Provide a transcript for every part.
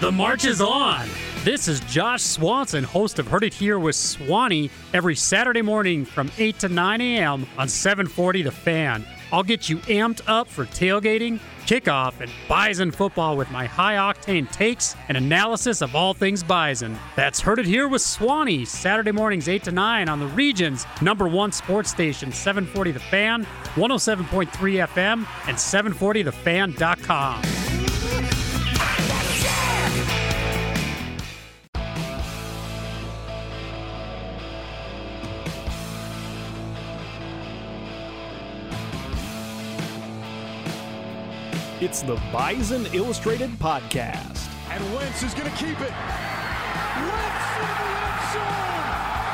The march is on. This is Josh Swanson, host of Heard It Here with Swanee, every Saturday morning from 8 to 9 a.m. on 740 The Fan. I'll get you amped up for tailgating, kickoff, and Bison football with my high octane takes and analysis of all things Bison. That's Heard It Here with Swanee, Saturday mornings 8 to 9 on the region's number one sports station, 740 The Fan, 107.3 FM, and 740thefan.com. It's the Bison Illustrated Podcast. And Wentz is going to keep it. Wentz in the end zone.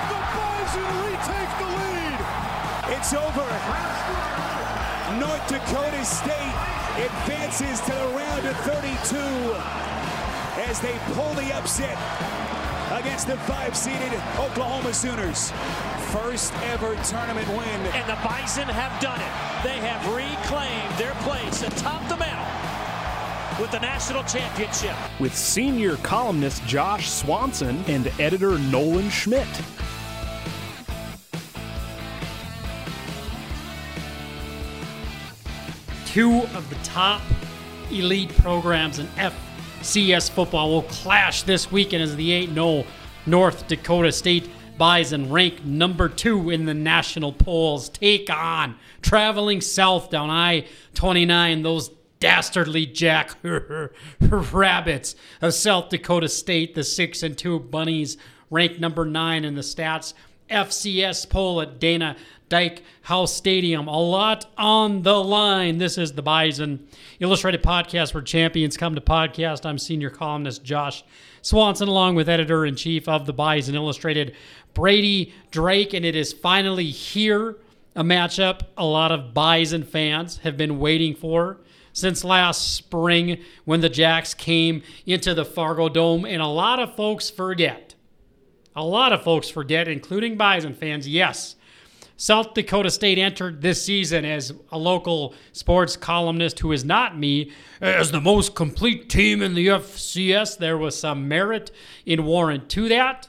The Bison retake the lead. It's over. North Dakota State advances to the round of 32 as they pull the upset against the five-seeded Oklahoma Sooners. First ever tournament win. And the Bison have done it. They have reclaimed their place atop the medal with the national championship. With senior columnist Josh Swanson and editor Nolan Schmidt. two of the top elite programs in FCS football will clash this weekend as the 8 0 North Dakota State Bison, ranked number two in the national polls, take on traveling south down I 29, those dastardly jack rabbits of South Dakota State, the 6 and 2 Bunnies, ranked number nine in the stats. FCS poll at Dana Dyke House Stadium. A lot on the line. This is the Bison Illustrated Podcast where champions come to podcast. I'm senior columnist Josh Swanson, along with editor in chief of the Bison Illustrated, Brady Drake, and it is finally here. A matchup a lot of Bison fans have been waiting for since last spring when the Jacks came into the Fargodome, and a lot of folks forget. A lot of folks forget, including Bison fans, yes. South Dakota State entered this season as a local sports columnist who is not me, as the most complete team in the FCS. There was some merit in warrant to that.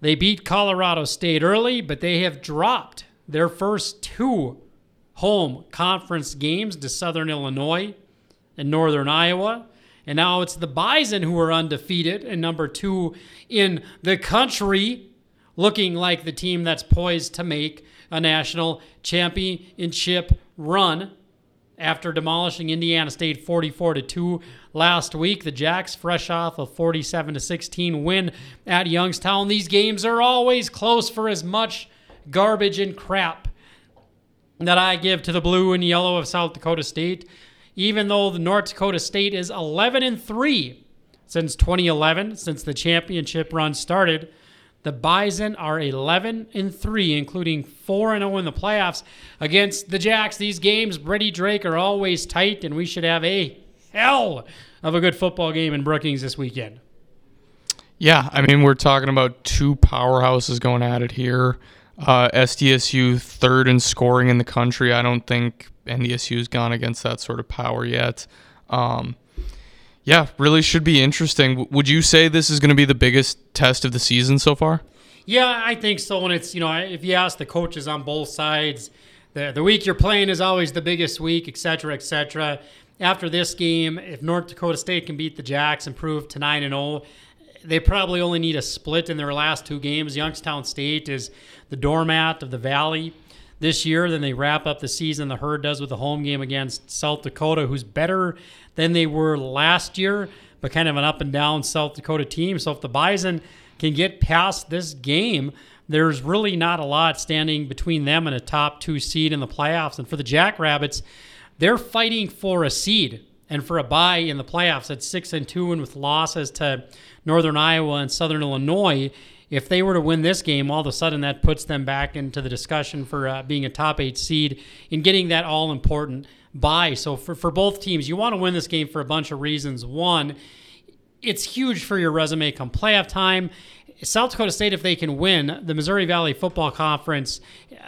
They beat Colorado State early, but they have dropped their first two home conference games to Southern Illinois and Northern Iowa. And now it's the Bison who are undefeated and number two in the country, looking like the team that's poised to make a national championship run after demolishing Indiana State 44 to 2 last week. The Jacks fresh off a 47 to 16 win at Youngstown. These games are always close for as much garbage and crap that I give to the blue and yellow of South Dakota State. Even though the North Dakota State is 11 and 3 since 2011, since the championship run started, the Bison are 11 and 3, including 4 and 0 in the playoffs against the Jacks. These games, Brady Drake, are always tight, and we should have a hell of a good football game in Brookings this weekend. Yeah, I mean, we're talking about two powerhouses going at it here. Uh, SDSU third in scoring in the country. I don't think NDSU's gone against that sort of power yet. Um, yeah, really should be interesting. Would you say this is going to be the biggest test of the season so far? Yeah, I think so. And it's, you know, if you ask the coaches on both sides, the, the week you're playing is always the biggest week, et cetera, et cetera. After this game, if North Dakota State can beat the Jacks and prove to 9 and 0, they probably only need a split in their last two games. Youngstown State is the doormat of the Valley this year. Then they wrap up the season. The Herd does with the home game against South Dakota, who's better than they were last year, but kind of an up and down South Dakota team. So if the Bison can get past this game, there's really not a lot standing between them and a top two seed in the playoffs. And for the Jackrabbits, they're fighting for a seed and for a bye in the playoffs at six and two, and with losses to Northern Iowa and Southern Illinois. If they were to win this game, all of a sudden that puts them back into the discussion for uh, being a top eight seed and getting that all important bye. So for, for both teams, you want to win this game for a bunch of reasons. One, it's huge for your resume come playoff time. South Dakota State, if they can win the Missouri Valley Football Conference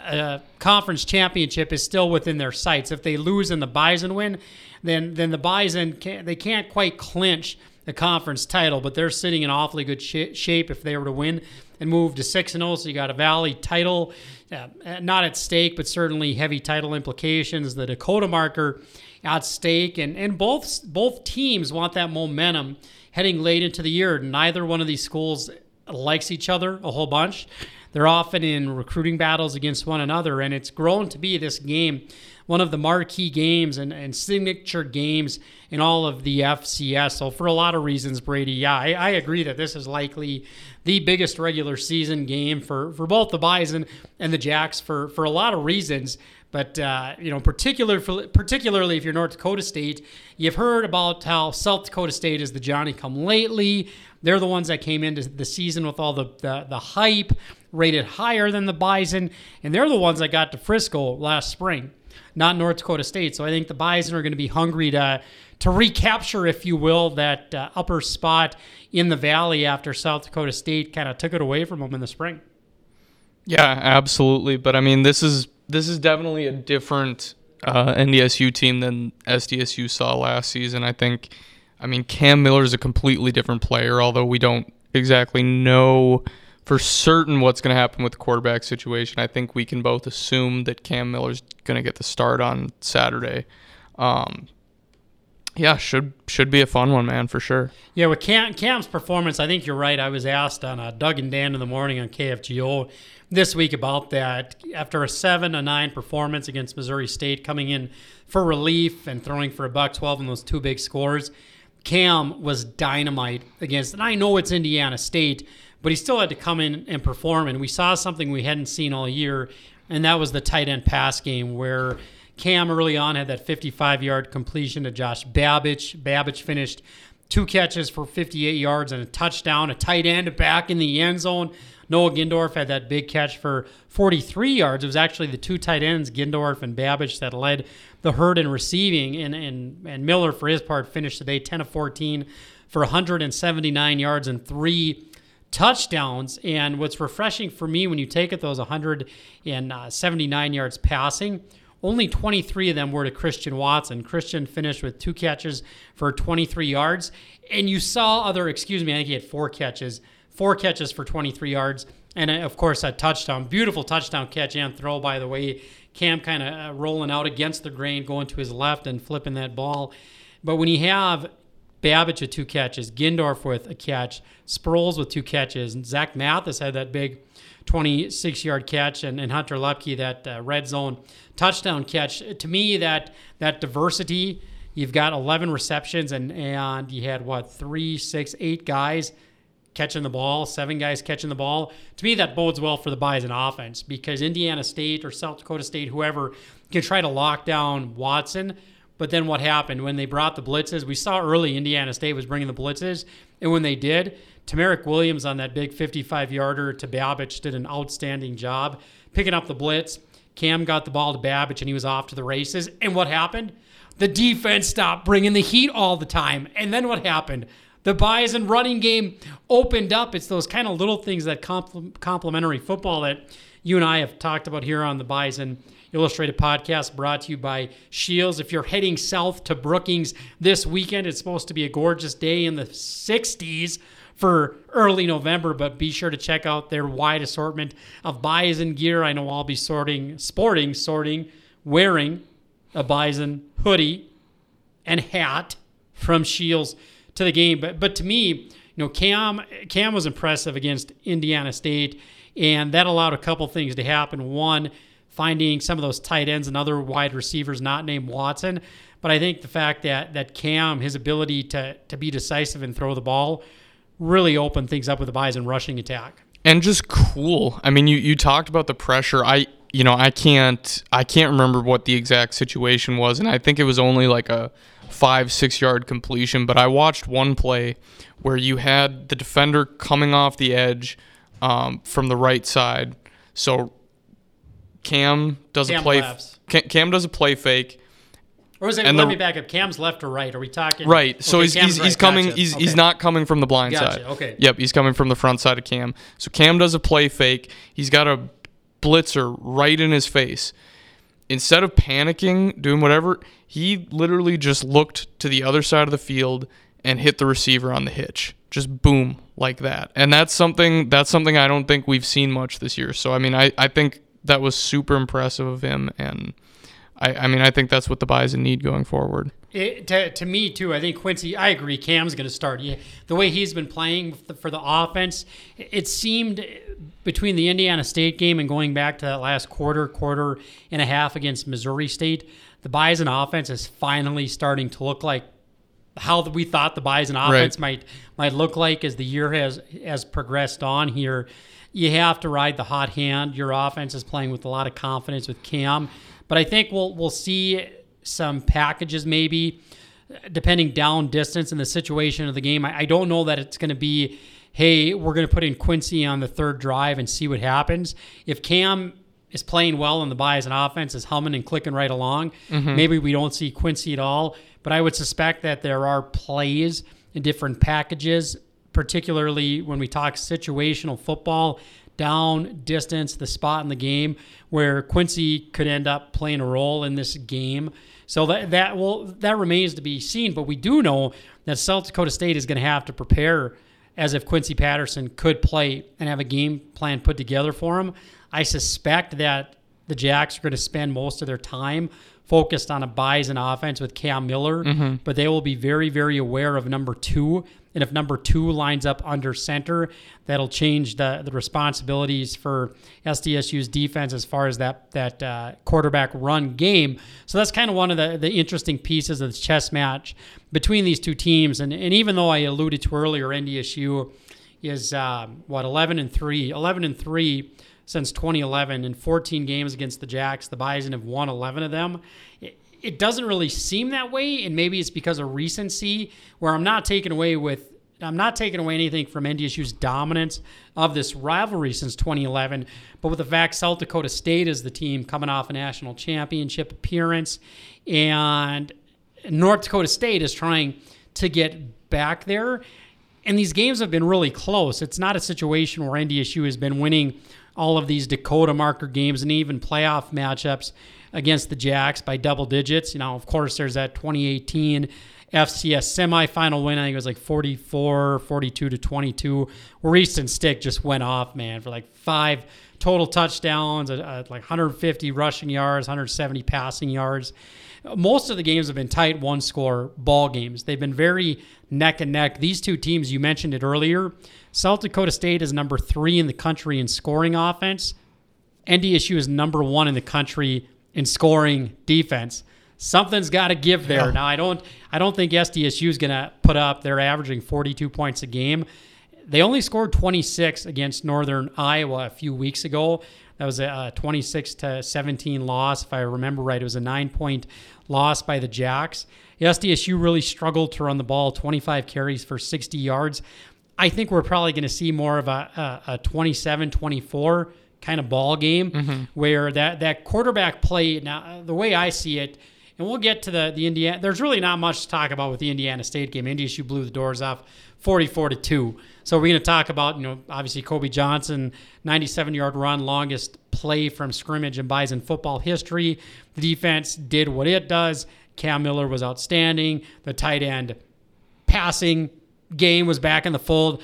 uh, conference championship, is still within their sights. If they lose and the Bison win, then then the Bison can't, they can't quite clinch the conference title, but they're sitting in awfully good sh- shape if they were to win and move to six and zero. So you got a Valley title, uh, not at stake, but certainly heavy title implications. The Dakota marker at stake, and and both both teams want that momentum heading late into the year. Neither one of these schools likes each other a whole bunch. They're often in recruiting battles against one another, and it's grown to be this game one of the marquee games and, and signature games in all of the FCS. So, for a lot of reasons, Brady, yeah, I, I agree that this is likely the biggest regular season game for, for both the Bison and the Jacks for, for a lot of reasons. But uh, you know, particular for, particularly if you're North Dakota State, you've heard about how South Dakota State is the Johnny Come Lately. They're the ones that came into the season with all the, the, the hype, rated higher than the Bison, and they're the ones that got to Frisco last spring not North Dakota State. So I think the Bison are going to be hungry to to recapture, if you will, that uh, upper spot in the valley after South Dakota State kind of took it away from them in the spring. Yeah, absolutely. But I mean, this is this is definitely a different uh, NDSU team than SDSU saw last season. I think. I mean, Cam Miller is a completely different player, although we don't exactly know for certain what's going to happen with the quarterback situation. I think we can both assume that Cam Miller's going to get the start on Saturday. Um, yeah, should should be a fun one, man, for sure. Yeah, with Cam, Cam's performance, I think you're right. I was asked on uh, Doug and Dan in the morning on KFGO this week about that. After a seven a nine performance against Missouri State, coming in for relief and throwing for a buck twelve in those two big scores, Cam was dynamite against. And I know it's Indiana State, but he still had to come in and perform. And we saw something we hadn't seen all year, and that was the tight end pass game where Cam early on had that 55 yard completion to Josh Babich. Babich finished two catches for 58 yards and a touchdown, a tight end back in the end zone. Noah Gindorf had that big catch for 43 yards. It was actually the two tight ends, Gindorf and Babich, that led the herd in receiving. And, and, and Miller, for his part, finished today 10 of 14 for 179 yards and three touchdowns. And what's refreshing for me when you take it those 179 yards passing, only 23 of them were to Christian Watson. Christian finished with two catches for 23 yards. And you saw other, excuse me, I think he had four catches, four catches for 23 yards. And uh, of course, a touchdown. Beautiful touchdown catch and throw, by the way. Cam kind of uh, rolling out against the grain, going to his left and flipping that ball. But when you have Babich with two catches, Gindorf with a catch, Sproles with two catches, and Zach Mathis had that big 26 yard catch, and, and Hunter Luepke that uh, red zone touchdown catch. To me, that that diversity, you've got 11 receptions, and, and you had what, three, six, eight guys catching the ball, seven guys catching the ball. To me, that bodes well for the Bison offense because Indiana State or South Dakota State, whoever, can try to lock down Watson but then what happened when they brought the blitzes? We saw early Indiana State was bringing the blitzes, and when they did, TaMerik Williams on that big 55 yarder to Babich did an outstanding job picking up the blitz. Cam got the ball to Babich, and he was off to the races. And what happened? The defense stopped bringing the heat all the time. And then what happened? The Bison running game opened up. It's those kind of little things that compl- complementary football that you and I have talked about here on the Bison Illustrated podcast brought to you by Shields. If you're heading south to Brookings this weekend, it's supposed to be a gorgeous day in the 60s for early November, but be sure to check out their wide assortment of bison gear. I know I'll be sorting, sporting, sorting, wearing a bison hoodie and hat from Shields to the game. But but to me, you know, Cam Cam was impressive against Indiana State, and that allowed a couple things to happen. One, finding some of those tight ends and other wide receivers not named Watson. But I think the fact that that Cam, his ability to to be decisive and throw the ball, really opened things up with the Bison rushing attack. And just cool. I mean, you you talked about the pressure. I you know I can't I can't remember what the exact situation was, and I think it was only like a five six yard completion. But I watched one play where you had the defender coming off the edge um, from the right side. So Cam does Cam a play. Cam, does a play fake. Or is it? And let the- me back up. Cam's left or right? Are we talking? Right. So Okay, he's Cam's he's, right. he's coming. Gotcha. He's he's not coming from the blind Gotcha, side. okay. Yep. He's coming from the front side of Cam. So Cam does a play fake. He's got a blitzer right in his face. Instead of panicking, doing whatever, he literally just looked to the other side of the field and hit the receiver on the hitch. Just boom like that. And that's something that's something I don't think we've seen much this year. So I mean I, I think that was super impressive of him and I, I mean I think that's what the Bison need going forward. It, to, to me too, I think Quincy. I agree. Cam's going to start. Yeah, the way he's been playing for the, offense, it seemed between the Indiana State game and going back to that last quarter, quarter and a half against Missouri State, the Bison offense is finally starting to look like how we thought the Bison offense might might look like as the year has has progressed on here. You have to ride the hot hand. Your offense is playing with a lot of confidence with Cam, but I think we'll we'll see some packages maybe depending down distance and the situation of the game. I, I don't know that it's going to be, hey, we're going to put in Quincy on the third drive and see what happens. If Cam is playing well and the Bison offense is humming and clicking right along, mm-hmm. maybe we don't see Quincy at all. But I would suspect that there are plays in different packages, particularly when we talk situational football, down, distance, the spot in the game, where Quincy could end up playing a role in this game. So that that will that remains to be seen. But we do know that South Dakota State is going to have to prepare as if Quincy Patterson could play and have a game plan put together for him. I suspect that the Jacks are going to spend most of their time focused on a Bison offense with Cam Miller, mm-hmm. but they will be very, very aware of number two. And if number two lines up under center, that'll change the, the responsibilities for SDSU's defense as far as that that uh, quarterback run game. So that's kind of one of the, the interesting pieces of the chess match between these two teams. And, and even though I alluded to earlier, NDSU is um, what 11 and three, 11 and three since 2011 in 14 games against the Jacks. The Bison have won 11 of them. It, doesn't really seem that way, and maybe it's because of recency, where I'm not taking away with I'm not taking away anything from NDSU's dominance of this rivalry since 2011, but with the fact South Dakota State is the team coming off a national championship appearance, and North Dakota State is trying to get back there. And these games have been really close. It's not a situation where NDSU has been winning all of these Dakota marker games and even playoff matchups against the Jacks by double digits. You know, of course, there's that 2018 FCS semifinal win. I think it was like 44, 42 to 22, where Easton Stick just went off, man, for like five total touchdowns, uh, uh, like 150 rushing yards, 170 passing yards. Most of the games have been tight one score ball games. They've been very neck and neck. These two teams, you mentioned it earlier. South Dakota State is number three in the country in scoring offense. NDSU is number one in the country in scoring defense. Something's got to give there. Now I don't I don't think SDSU is going to put up. They're averaging 42 points a game. They only scored 26 against Northern Iowa a few weeks ago. That was a 26 to 17 loss, if I remember right. It was a nine point loss by the Jacks. SDSU really struggled to run the ball, 25 carries for 60 yards. I think we're probably going to see more of a, a, a 27 24 kind of ball game mm-hmm. where that, that quarterback play, now, the way I see it, and we'll get to the, the Indiana, there's really not much to talk about with the Indiana State game. NDSU blew the doors off 44 to 2. So we're going to talk about, you know, obviously Kobe Johnson, 97 yard run, longest play from scrimmage in Bison football history. The defense did what it does. Cam Miller was outstanding. The tight end passing game was back in the fold.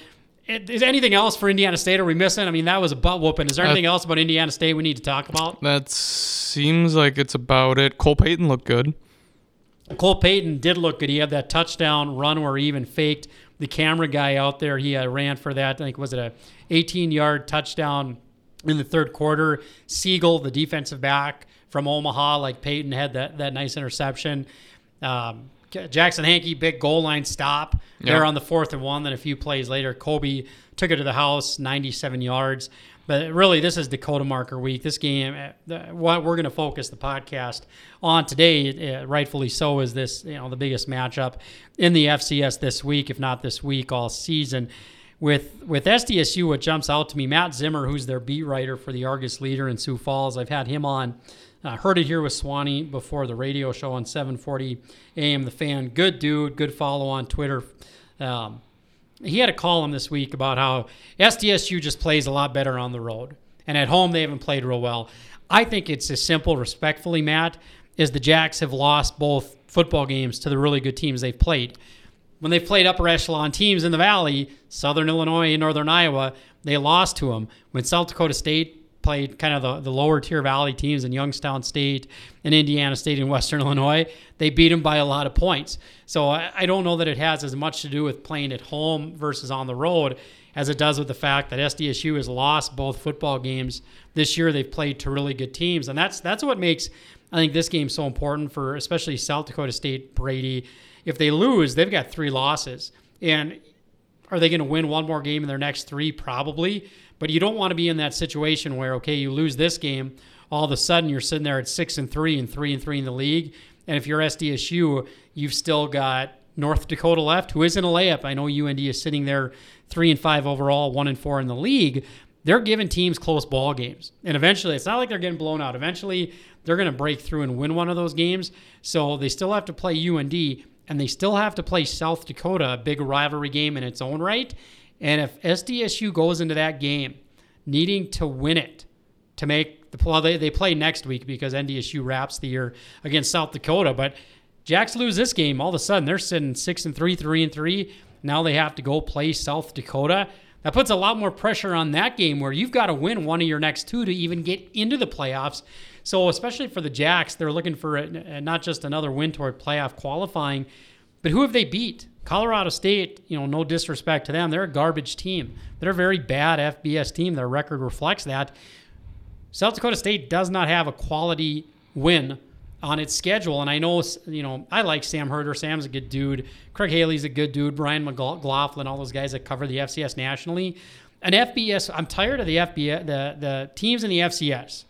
Is anything else for Indiana State? Are we missing? I mean, that was a butt whooping. Is there anything else about Indiana State we need to talk about? That seems like it's about it. Cole Payton looked good. Cole Payton did look good. He had that touchdown run where he even faked the camera guy out there. He uh, ran for that. I think was it a 18 yard touchdown in the third quarter. Siegel, the defensive back from Omaha, like Payton had that that nice interception. Um, Jackson Hankey, big goal line stop there Yeah. on the fourth and one. Then a few plays later, Kobe took it to the house, 97 yards. But really, this is Dakota Marker Week. This game, uh, what we're going to focus the podcast on today, uh, rightfully so, is this you know the biggest matchup in the FCS this week, if not this week, all season. With with SDSU, what jumps out to me, Matt Zimmer, who's their beat writer for the Argus Leader in Sioux Falls. I've had him on Uh, heard it here with Swanee before the radio show on 7:40 a.m. The Fan, good dude, good follow on Twitter. Um, he had a column this week about how SDSU just plays a lot better on the road, and at home they haven't played real well. I think it's as simple, respectfully, Matt, as the Jacks have lost both football games to the really good teams they've played. When they've played upper echelon teams in the Valley, Southern Illinois and Northern Iowa, they lost to them. When South Dakota State played kind of the, the lower tier Valley teams in Youngstown State and Indiana State and Western Illinois, they beat them by a lot of points. So I, I don't know that it has as much to do with playing at home versus on the road as it does with the fact that SDSU has lost both football games this year. They've played to really good teams, and that's that's what makes I think this game so important for especially South Dakota State. Brady, if they lose, they've got three losses, and are they going to win one more game in their next three? Probably. But you don't want to be in that situation where, okay, you lose this game, all of a sudden you're sitting there at six and three and three and three in the league. And if you're SDSU, you've still got North Dakota left, who isn't a layup. I know UND is sitting there three and five overall, one and four in the league. They're giving teams close ball games. And eventually, it's not like they're getting blown out. Eventually, they're going to break through and win one of those games. So they still have to play UND and they still have to play South Dakota, a big rivalry game in its own right. And if SDSU goes into that game needing to win it to make the they, they play next week because NDSU wraps the year against South Dakota. But Jacks lose this game, all of a sudden they're sitting six and three, three and three. Now they have to go play South Dakota. That puts a lot more pressure on that game where you've got to win one of your next two to even get into the playoffs. So, especially for the Jacks, they're looking for a, not just another win toward playoff qualifying, but who have they beat? Colorado State, you know, no disrespect to them, they're a garbage team. They're a very bad FBS team. Their record reflects that. South Dakota State does not have a quality win on its schedule. And I know, you know, I like Sam Herder. Sam's a good dude. Craig Haley's a good dude. Brian McLaughlin, all those guys that cover the FCS nationally. And FBS, I'm tired of the FBS, the, the teams in the FCS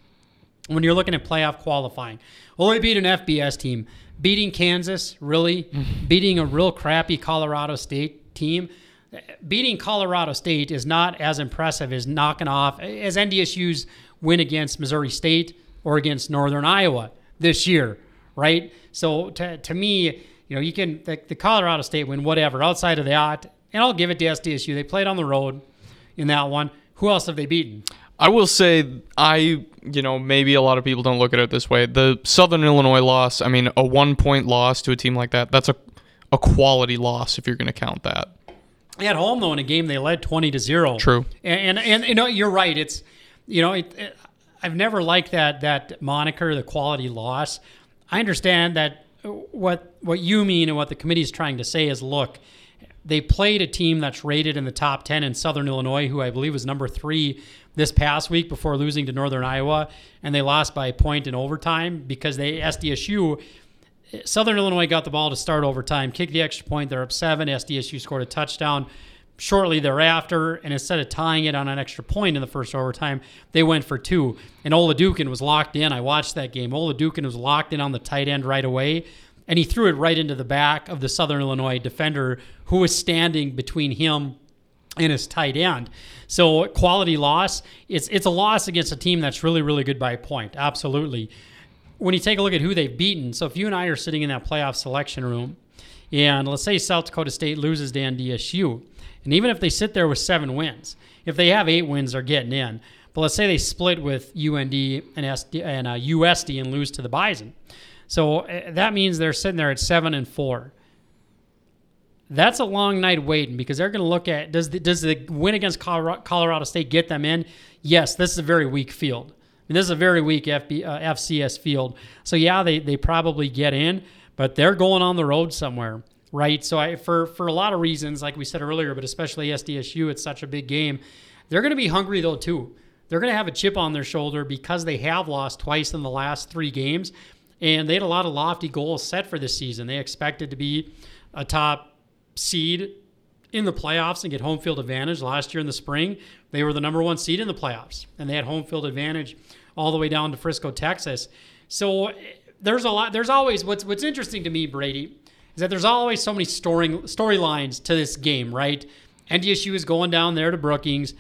when you're looking at playoff qualifying. Only beat an FBS team beating Kansas, really, beating a real crappy Colorado State team. Beating Colorado State is not as impressive as knocking off as NDSU's win against Missouri State or against Northern Iowa this year, right? So to, to me, you know, you can the, the Colorado State win, whatever. Outside of that, and I'll give it to SDSU. They played on the road in that one. Who else have they beaten? I will say I, you know, maybe a lot of people don't look at it this way. The Southern Illinois loss, I mean, a one point loss to a team like that, that's a, a quality loss if you're going to count that. At home, though, in a game they led 20 to 0. True. And, and, and you know, you're right. It's, you know, it, it, I've never liked that, that moniker, the quality loss. I understand that what, what you mean and what the committee is trying to say is look, they played a team that's rated in the top 10 in Southern Illinois, who I believe was number three this past week before losing to Northern Iowa, and they lost by a point in overtime because they SDSU. Southern Illinois got the ball to start overtime, kicked the extra point. They're up seven. SDSU scored a touchdown shortly thereafter, and instead of tying it on an extra point in the first overtime, they went for two. And Dukin was locked in. I watched that game. Dukin was locked in on the tight end right away, and he threw it right into the back of the Southern Illinois defender who was standing between him and his tight end. So quality loss, it's it's a loss against a team that's really really good by a point. Absolutely. When you take a look at who they've beaten, so if you and I are sitting in that playoff selection room, and let's say South Dakota State loses to NDSU, and even if they sit there with seven wins, if they have eight wins, they're getting in. But let's say they split with UND and, SD, and uh, USD and lose to the Bison. So uh, that means they're sitting there at seven and four that's a long night waiting because they're going to look at does the, does the win against Colorado State get them in? Yes, this is a very weak field. I mean, this is a very weak FB, uh, FCS field. So yeah, they they probably get in, but they're going on the road somewhere, right? So I for for a lot of reasons, like we said earlier, but especially SDSU, it's such a big game. They're going to be hungry though too. They're going to have a chip on their shoulder because they have lost twice in the last three games, and they had a lot of lofty goals set for this season. They expected to be a top seed in the playoffs and get home field advantage. Last year in the spring, they were the number one seed in the playoffs, and they had home field advantage all the way down to Frisco, Texas. So there's a lot. There's always what's what's interesting to me, Brady, is that there's always so many story storylines to this game, right? NDSU is going down there to Brookings.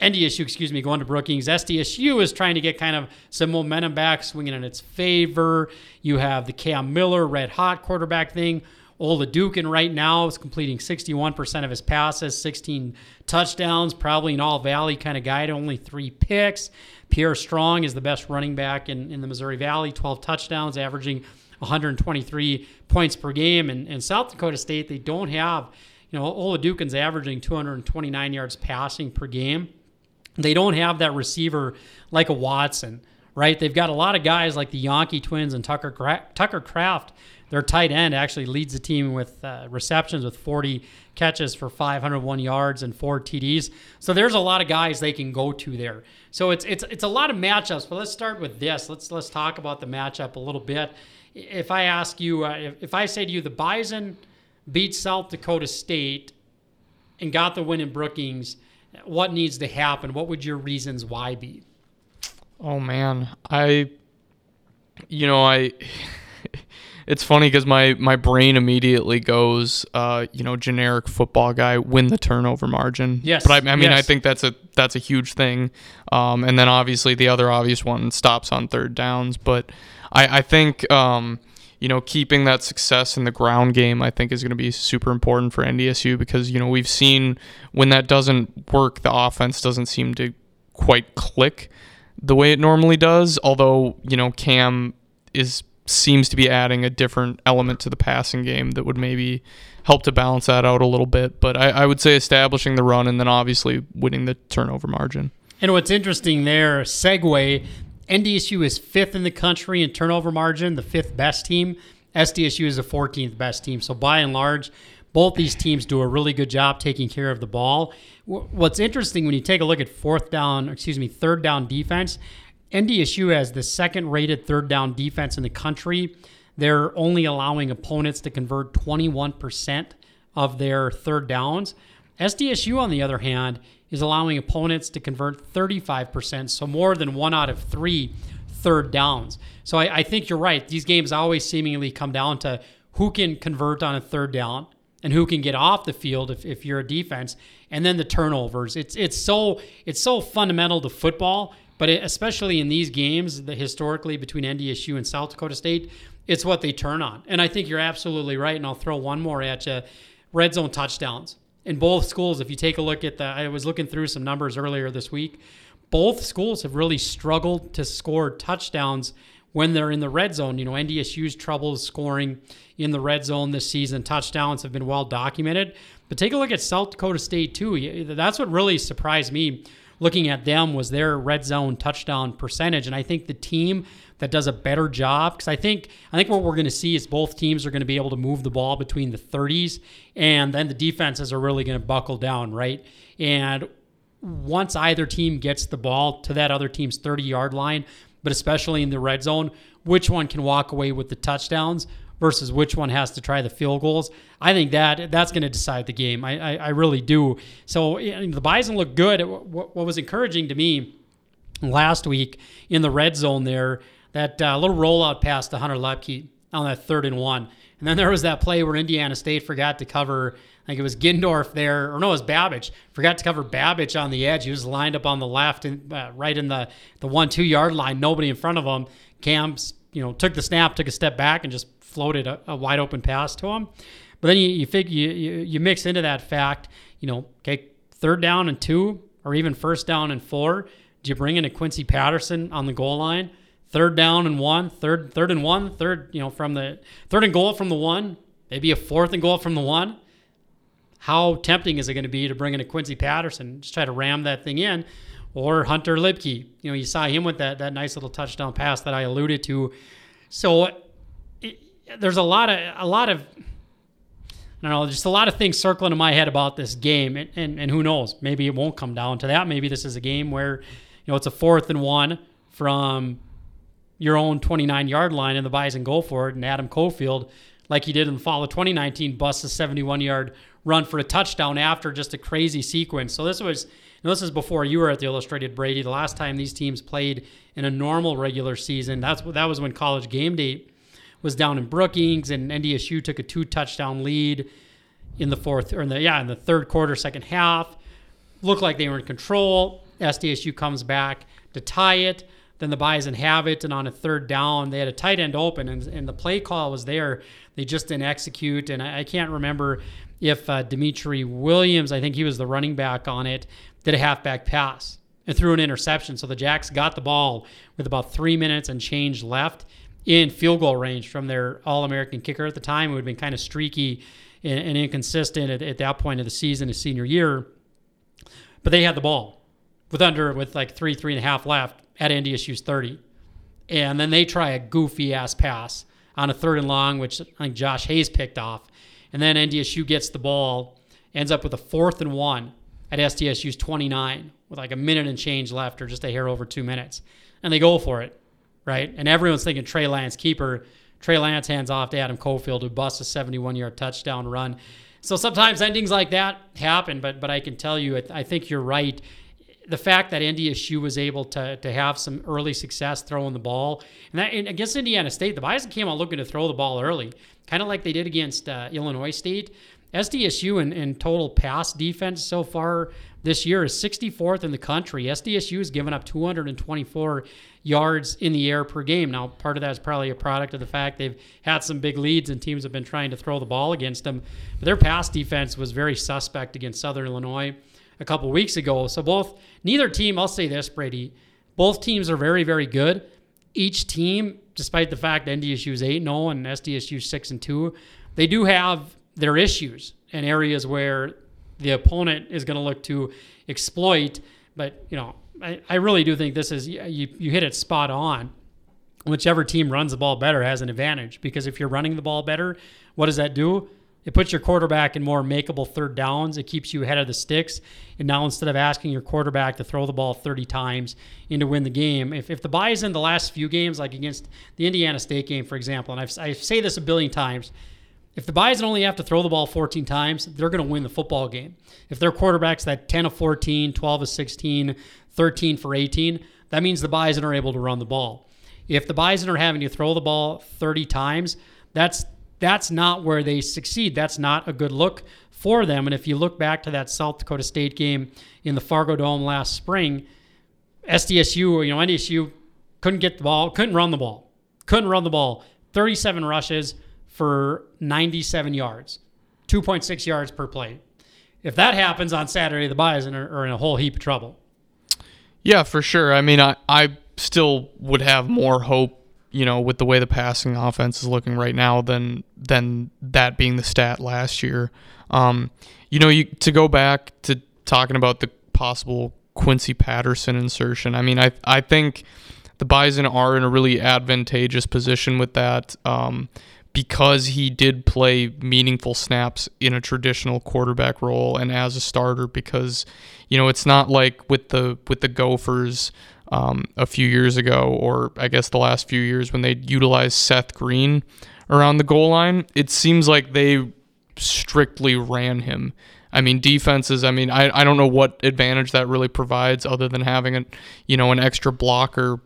NDSU, excuse me, going to Brookings. SDSU is trying to get kind of some momentum back, swinging in its favor. You have the Cam Miller red hot quarterback thing. Oladokun right now is completing 61% of his passes, 16 touchdowns, probably an all valley kind of guy, to only three picks. Pierre Strong is the best running back in, in the Missouri Valley, 12 touchdowns, averaging 123 points per game. And, and South Dakota State, they don't have, you know, Oladokun's averaging 229 yards passing per game. They don't have that receiver like a Watson, right? They've got a lot of guys like the Janke twins and Tucker Tucker Kraft their tight end actually leads the team with uh, receptions with 40 catches for 501 yards and four TDs. So there's a lot of guys they can go to there. So it's it's it's a lot of matchups. But let's start with this. Let's let's talk about the matchup a little bit. If I ask you, uh, if, if I say to you, the Bison beat South Dakota State and got the win in Brookings, what needs to happen? What would your reasons why be? Oh man, I, you know, I it's funny because my my brain immediately goes, uh, you know, generic football guy, win the turnover margin. Yes. But I, I mean, yes. I think that's a that's a huge thing. Um, and then obviously the other obvious one stops on third downs. But I I think. Um, you know, keeping that success in the ground game, I think, is going to be super important for NDSU because, you know, we've seen when that doesn't work, the offense doesn't seem to quite click the way it normally does. Although, you know, Cam is seems to be adding a different element to the passing game that would maybe help to balance that out a little bit. But I, I would say establishing the run and then obviously winning the turnover margin. And what's interesting there, segue, NDSU is fifth in the country in turnover margin, the fifth best team. SDSU is the 14th best team. So by and large, both these teams do a really good job taking care of the ball. What's interesting when you take a look at fourth down, excuse me, third down defense, NDSU has the second rated third down defense in the country. They're only allowing opponents to convert 21% of their third downs. SDSU, on the other hand, is allowing opponents to convert 35%, so more than one out of three third downs. So I, I think you're right. These games always seemingly come down to who can convert on a third down and who can get off the field if, if you're a defense, and then the turnovers. It's it's so it's so fundamental to football but it, especially in these games, the, historically between NDSU and South Dakota State, it's what they turn on. And I think you're absolutely right. And I'll throw one more at you: red zone touchdowns in both schools. If you take a look at the, I was looking through some numbers earlier this week. Both schools have really struggled to score touchdowns when they're in the red zone. You know, NDSU's troubles scoring in the red zone this season. Touchdowns have been well documented. But take a look at South Dakota State, too. That's what really surprised me looking at them was their red zone touchdown percentage. And I think the team that does a better job, because I think I think what we're going to see is both teams are going to be able to move the ball between the 30s, and then the defenses are really going to buckle down, right? And once either team gets the ball to that other team's 30 yard line, but especially in the red zone, which one can walk away with the touchdowns versus which one has to try the field goals. I think that that's going to decide the game. I, I, I really do. So the Bison look good. What, what, was encouraging to me last week in the red zone there, that uh, little rollout pass to Hunter Luepke on that third and one. And then there was that play where Indiana State forgot to cover, I think it was Gindorf there, or no, it was Babich. Forgot to cover Babich on the edge. He was lined up on the left and uh, right in the, the one, two yard line, nobody in front of him. Camps, you know, took the snap, took a step back, and just floated a, a wide open pass to him. But then you you, figure, you, you you mix into that fact, you know, okay, third down and two, or even first down and four. Do you bring in a Quincy Patterson on the goal line? Third down and one, third third and one, third you know from the third and goal from the one, maybe a fourth and goal from the one. How tempting is it going to be to bring in a Quincy Patterson, just try to ram that thing in, or Hunter Luepke? You know, you saw him with that that nice little touchdown pass that I alluded to. So there's a lot of a lot of I don't know, just a lot of things circling in my head about this game, and, and, and who knows? Maybe it won't come down to that. Maybe this is a game where, you know, it's a fourth and one from your own 29 yard line, and the Bison go for it, and Adam Cofield, like he did in the fall of 2019, busts a 71 yard run for a touchdown after just a crazy sequence. So this was, you know, this is before you were at the Illustrated Brady. The last time these teams played in a normal regular season, that's that was when College Game Day was down in Brookings, and NDSU took a two touchdown lead in the fourth or in the yeah in the third quarter, second half. Looked like they were in control. SDSU comes back to tie it. Then the Bison have it, and on a third down, they had a tight end open, and, and the play call was there. They just didn't execute, and I, I can't remember if uh, Dimitri Williams, I think he was the running back on it, did a halfback pass and threw an interception. So the Jacks got the ball with about three minutes and change left in field goal range from their All American kicker at the time, who had been kind of streaky and, and inconsistent at, at that point of the season, his senior year. But they had the ball with under with like three, three and a half left at NDSU's 30. And then they try a goofy ass pass on a third and long, which I think Josh Hayes picked off. And then NDSU gets the ball, ends up with a fourth and one at SDSU's 29 with like a minute and change left or just a hair over two minutes. And they go for it, right? And everyone's thinking Trey Lance keeper. Trey Lance hands off to Adam Cofield, who busts a 71 yard touchdown run. So sometimes endings like that happen, but but I can tell you, I think you're right the fact that NDSU was able to to have some early success throwing the ball, and that and against Indiana State, the Bison came out looking to throw the ball early, kind of like they did against uh, Illinois State. SDSU in, in total pass defense so far this year is 64th in the country. SDSU has given up 224 yards in the air per game. Now, part of that is probably a product of the fact they've had some big leads and teams have been trying to throw the ball against them. But their pass defense was very suspect against Southern Illinois a couple weeks ago. So both neither team, I'll say this, Brady, both teams are very very good. Each team, despite the fact NDSU is 8 0 and oh SDSU 6 and 2, they do have their issues and areas where the opponent is going to look to exploit. But, you know, I, I really do think this is, you, you hit it spot on. Whichever team runs the ball better has an advantage because if you're running the ball better, what does that do? It puts your quarterback in more makeable third downs. It keeps you ahead of the sticks. And now instead of asking your quarterback to throw the ball 30 times and to win the game, if, if the buy is in the last few games, like against the Indiana State game, for example, and I've, I say this a billion times, if the Bison only have to throw the ball 14 times, they're going to win the football game. If their quarterback's that 10 of 14, 12 of 16, 13 for 18, that means the Bison are able to run the ball. If the Bison are having to throw the ball 30 times, that's that's not where they succeed. That's not a good look for them. And if you look back to that South Dakota State game in the Fargodome last spring, SDSU, or you know, NDSU couldn't get the ball, couldn't run the ball, couldn't run the ball. 37 rushes for 97 yards, 2.6 yards per play. If that happens on Saturday, the Bison are, are in a whole heap of trouble. Yeah, for sure. I mean, I, I still would have more hope you know, with the way the passing offense is looking right now than than that being the stat last year. Um, you know, you to go back to talking about the possible Quincy Patterson insertion. I mean, I I think the Bison are in a really advantageous position with that. Um, because he did play meaningful snaps in a traditional quarterback role and as a starter because you know it's not like with the with the Gophers um, a few years ago, or I guess the last few years when they utilized Seth Green around the goal line, it seems like they strictly ran him. I mean, defenses. I mean, I, I don't know what advantage that really provides other than having a you know an extra blocker.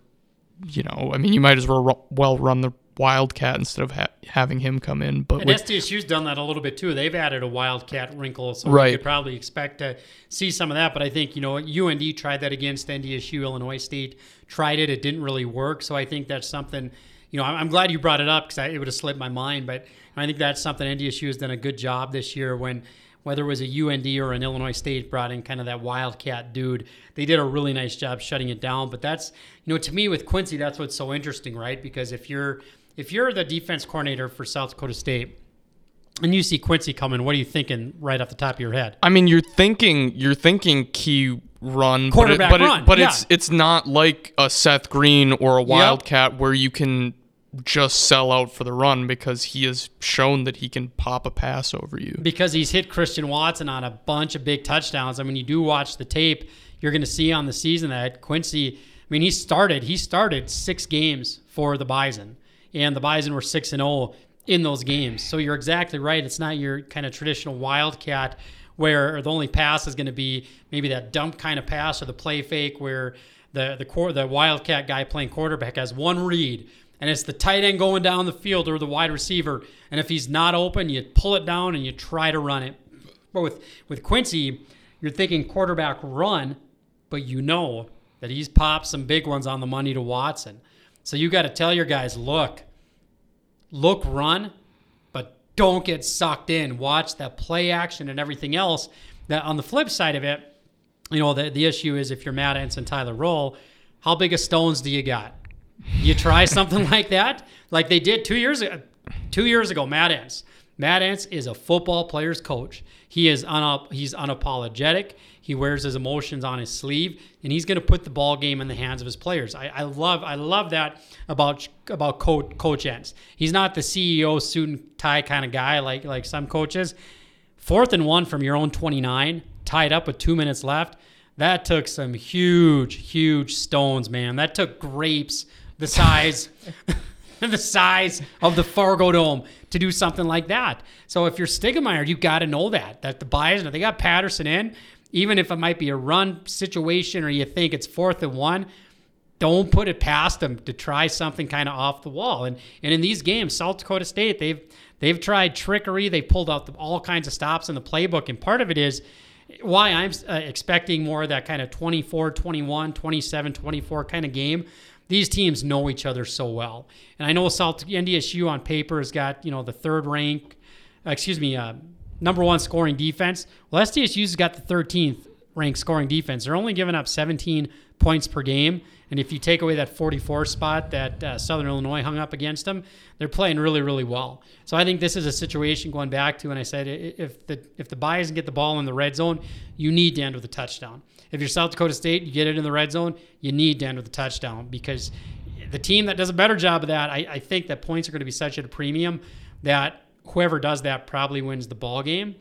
You know, I mean, you might as well well run the Wildcat instead of ha- having him come in. But and with, SDSU's done that a little bit too. They've added a Wildcat wrinkle, so right. you could probably expect to see some of that. But I think you know UND tried that against NDSU. Illinois State tried it; it didn't really work. So I think that's something. You know, I'm glad you brought it up because it would have slipped my mind. But I think that's something NDSU has done a good job this year when whether it was a UND or an Illinois State brought in kind of that wildcat dude. They did a really nice job shutting it down. But that's, you know, to me with Quincy, that's what's so interesting, right? Because if you're if you're the defense coordinator for South Dakota State and you see Quincy coming, what are you thinking right off the top of your head? I mean, you're thinking you're thinking key run, quarterback but, it, but, run. It, but yeah. it's it's not like a Seth Green or a Wildcat yep. where you can just sell out for the run because he has shown that he can pop a pass over you. Because he's hit Christian Watson on a bunch of big touchdowns. I mean, you do watch the tape, you're going to see on the season that Quincy. I mean, he started he started six games for the Bison and the Bison were 6 and 0 in those games. So you're exactly right. It's not your kind of traditional wildcat where the only pass is going to be maybe that dump kind of pass or the play fake where the the the wildcat guy playing quarterback has one read and it's the tight end going down the field or the wide receiver and if he's not open you pull it down and you try to run it. But with with Quincy, you're thinking quarterback run but you know that he's popped some big ones on the money to Watson. So you got to tell your guys, look, look, run, but don't get sucked in. Watch that play action and everything else. That on the flip side of it, you know, the, the issue is if you're Matt Entz and Tyler Roehl, how big of stones do you got? You try something like that, like they did two years ago. Two years ago, Matt Entz. Matt Entz is a football player's coach. He is un- he's unapologetic. He wears his emotions on his sleeve, and he's going to put the ball game in the hands of his players. I, I love I love that about about Coach Coach. He's not the CEO suit and tie kind of guy like like some coaches. Fourth and one from your own 29, tied up with two minutes left. That took some huge, huge stones, man. That took grapes the size. the size of the Fargodome to do something like that. So if you're Stiegelmeier, you got to know that that the Bison, they got Patterson in, even if it might be a run situation or you think it's fourth and one, don't put it past them to try something kind of off the wall. And and in these games, South Dakota State, they've they've tried trickery. They pulled out the, all kinds of stops in the playbook, and part of it is why I'm uh, expecting more of that kind of 24, 21, 27, 24 kind of game these teams know each other so well. And I know South NDSU on paper has got you know the third rank, uh, excuse me, uh, number one scoring defense. Well, SDSU's got the 13th ranked scoring defense. They're only giving up 17 points per game. And if you take away that 44 spot that uh, Southern Illinois hung up against them, they're playing really, really well. So I think this is a situation going back to when I said if the if the Bison get the ball in the red zone, you need to end with a touchdown. If you're South Dakota State, you get it in the red zone, you need to end with a touchdown because the team that does a better job of that, I, I think that points are going to be such at a premium that whoever does that probably wins the ball game.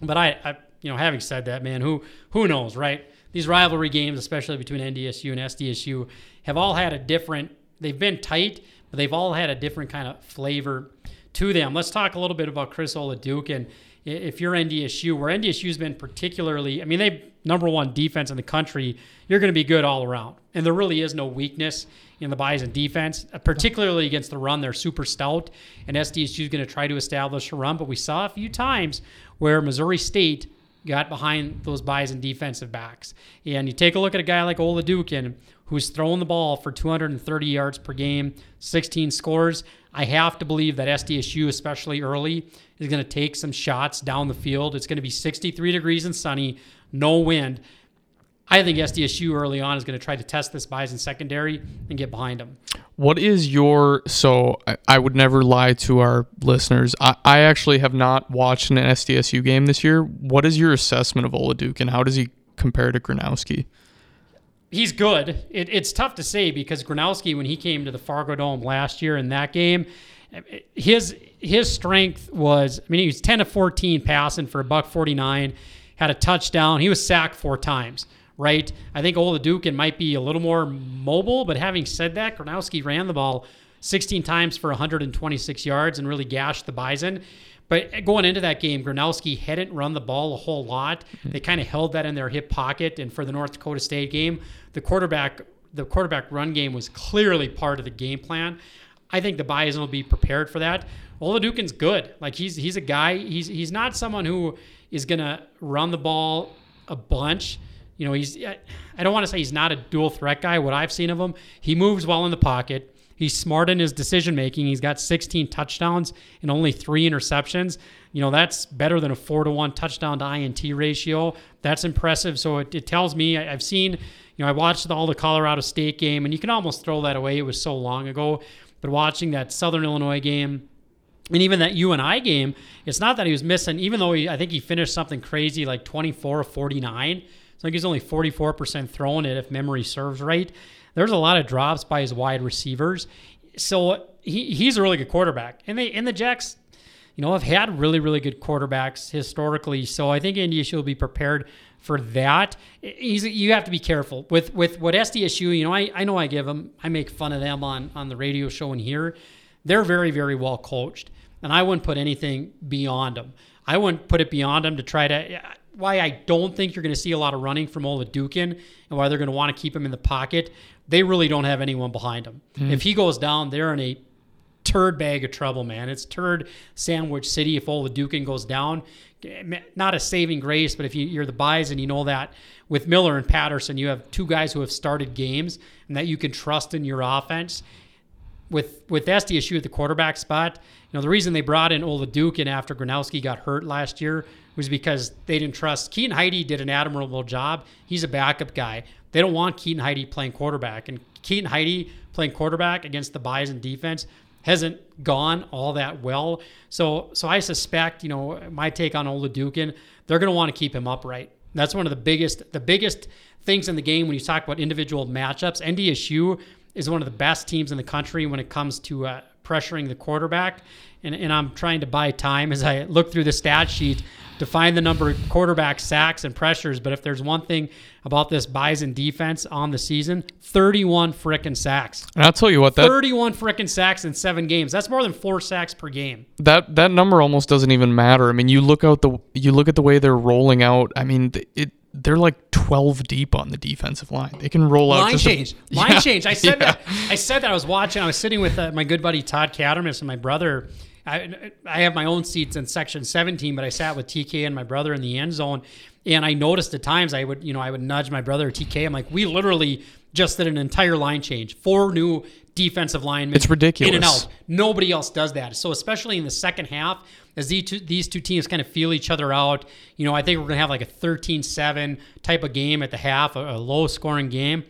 But I, I, you know, having said that, man, who who knows, right? These rivalry games, especially between NDSU and SDSU, have all had a different. They've been tight, but they've all had a different kind of flavor to them. Let's talk a little bit about Chris Oladokun and if you're NDSU, where NDSU's been particularly, I mean, they number one defense in the country, you're going to be good all around. And there really is no weakness in the Bison defense, uh, particularly against the run. They're super stout, and SDSU is going to try to establish a run. But we saw a few times where Missouri State got behind those Bison defensive backs. And you take a look at a guy like Oladokun, who's throwing the ball for 230 yards per game, 16 scores. I have to believe that SDSU, especially early, is going to take some shots down the field. It's going to be 63 degrees and sunny, no wind. I think SDSU early on is going to try to test this Bison secondary and get behind them. What is your so I, I would never lie to our listeners. I, I actually have not watched an SDSU game this year. What is your assessment of Oladokun and how does he compare to Gronowski? He's good. It, it's tough to say because Gronowski, when he came to the Fargodome last year in that game, his his strength was I mean he was 10 to 14 passing for a buck 49, had a touchdown. He was sacked four times, right? I think Oladokun might be a little more mobile, but having said that, Gronowski ran the ball 16 times for 126 yards and really gashed the Bison. But going into that game, Gronowski hadn't run the ball a whole lot. They hmm. kind of held that in their hip pocket. And for the North Dakota State game, the quarterback the quarterback run game was clearly part of the game plan. I think the Bison will be prepared for that. Oladokun's good. Like he's he's a guy. He's he's not someone who is gonna run the ball a bunch. You know, he's I don't want to say he's not a dual threat guy. What I've seen of him, he moves well in the pocket. He's smart in his decision making. He's got 16 touchdowns and only three interceptions. You know, that's better than a four to one touchdown to INT ratio. That's impressive. So it, it tells me I, I've seen, you know, I watched all the Colorado State game, and you can almost throw that away. It was so long ago. But watching that Southern Illinois game, and even that UNI game, it's not that he was missing, even though he, I think he finished something crazy like 24 or 49. I think he's only 44% throwing it if memory serves right. There's a lot of drops by his wide receivers. So he, he's a really good quarterback. And they and the Jacks, you know, have had really, really good quarterbacks historically. So I think NDSU will be prepared for that. He's, you have to be careful with with what SDSU. You know, I, I know I give them, I make fun of them on on the radio show and here. They're very very well coached, and I wouldn't put anything beyond them. I wouldn't put it beyond them to try to. Why I don't think you're going to see a lot of running from Oladokun and why they're going to want to keep him in the pocket. They really don't have anyone behind him. Mm. If he goes down, they're in a turd bag of trouble, man. It's turd sandwich city if Oladokun goes down not a saving grace, but if you, you're the Bison, you know that with Miller and Patterson, you have two guys who have started games and that you can trust in your offense. With with SDSU at the quarterback spot, you know the reason they brought in Oladokun after Gronowski got hurt last year was because they didn't trust Keaton Heide did an admirable job. He's a backup guy. They don't want Keaton Heide playing quarterback, and Keaton Heide playing quarterback against the Bison defense hasn't gone all that well. So so I suspect, you know, my take on Oladokun, they're going to want to keep him upright. That's one of the biggest the biggest things in the game when you talk about individual matchups. NDSU is one of the best teams in the country when it comes to uh, pressuring the quarterback. And, and I'm trying to buy time as I look through the stat sheet to find the number of quarterback sacks and pressures. But if there's one thing about this Bison defense on the season, 31 frickin' sacks. And I'll tell you what, that 31 frickin' sacks in seven games. That's more than four sacks per game. that that number almost doesn't even matter. I mean, you look out the you look at the way they're rolling out. I mean, it they're like 12 deep on the defensive line. They can roll out Line just a- change. Line Yeah, change. I said yeah. that. I said that. I was watching. I was sitting with uh, my good buddy Todd Catermas and my brother. I, I have my own seats in section 17, but I sat with TK and my brother in the end zone, and I noticed at times I would, you know, I would nudge my brother TK. I'm like, we literally just did an entire line change, four new defensive linemen. It's ridiculous. In and out. Nobody else does that. So especially in the second half, as these two, these two teams kind of feel each other out, you know, I think we're going to have like a 13-7 type of game at the half, a, a low-scoring game.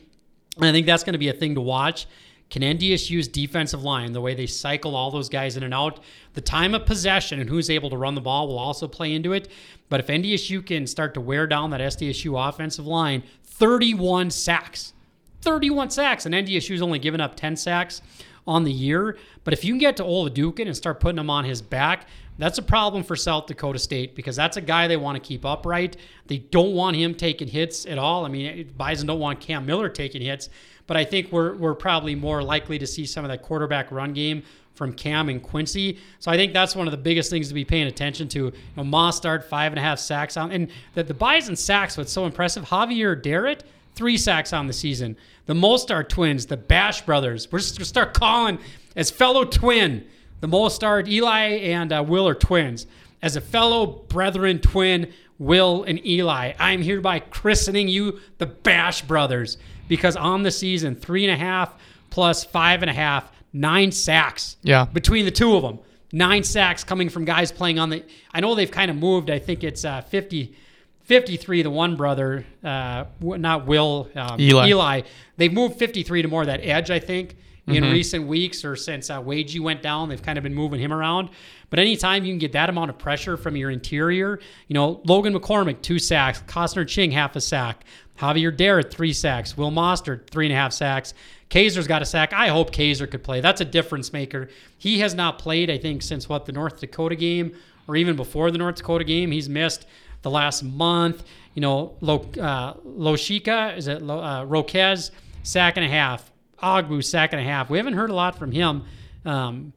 And I think that's going to be a thing to watch. Can NDSU's defensive line, the way they cycle all those guys in and out, the time of possession and who's able to run the ball will also play into it. But if NDSU can start to wear down that SDSU offensive line, 31 sacks. 31 sacks, and NDSU's only given up 10 sacks on the year. But if you can get to Oladokun and start putting him on his back, that's a problem for South Dakota State because that's a guy they want to keep upright. They don't want him taking hits at all. I mean, Bison don't want Cam Miller taking hits, but I think we're we're probably more likely to see some of that quarterback run game from Cam and Quincy. So I think that's one of the biggest things to be paying attention to. You know, Mostaert five and a half sacks on, and the, the Bison sacks. What's so impressive? Javier Darrett three sacks on the season. The Mostaert twins, the Bash brothers. We're just gonna start calling as fellow twin. The Mostaert, Eli and uh, Will are twins. As a fellow brethren twin, Will and Eli, I'm hereby christening you the Bash brothers because on the season, three and a half plus five and a half, nine sacks. Yeah. Between the two of them, nine sacks coming from guys playing on the. I know they've kind of moved. I think it's uh, 50. 53, the one brother, uh, not Will, um, Eli. Eli. They've moved 53 to more of that edge, I think, in recent weeks or since uh, Waege went down. They've kind of been moving him around. But anytime you can get that amount of pressure from your interior, you know, Logan McCormick, two sacks, Costner Ching, half a sack, Javier Darrett, three sacks, Will Mostaert, three and a half sacks. Kaiser's got a sack. I hope Kaiser could play. That's a difference maker. He has not played, I think, since what, the North Dakota game or even before the North Dakota game. He's missed the last month. You know, Lo, uh, Loshiaka, is it Lo, uh, Roques, sack and a half. Ogbu, sack and a half. We haven't heard a lot from him um,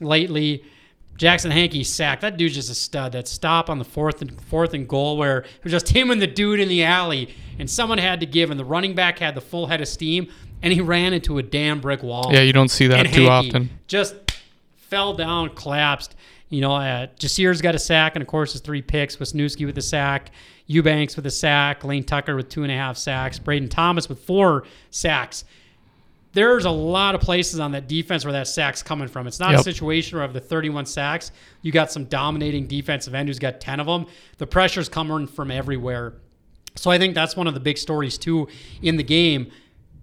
lately. Jackson Hankey sack. That dude's just a stud. That stop on the fourth and fourth and goal where it was just him and the dude in the alley, and someone had to give, and the running back had the full head of steam, and he ran into a damn brick wall. Yeah, you don't see that And too Hankey often. Just fell down, collapsed. You know, uh, Jasir's got a sack, and of course his three picks. Wisniewski with a sack, Eubanks with a sack, Lane Tucker with two and a half sacks, Brayden Thomas with four sacks. There's a lot of places on that defense where that sack's coming from. It's not a situation where of the 31 sacks, you got some dominating defensive end who's got 10 of them. The pressure's coming from everywhere. So I think that's one of the big stories too in the game.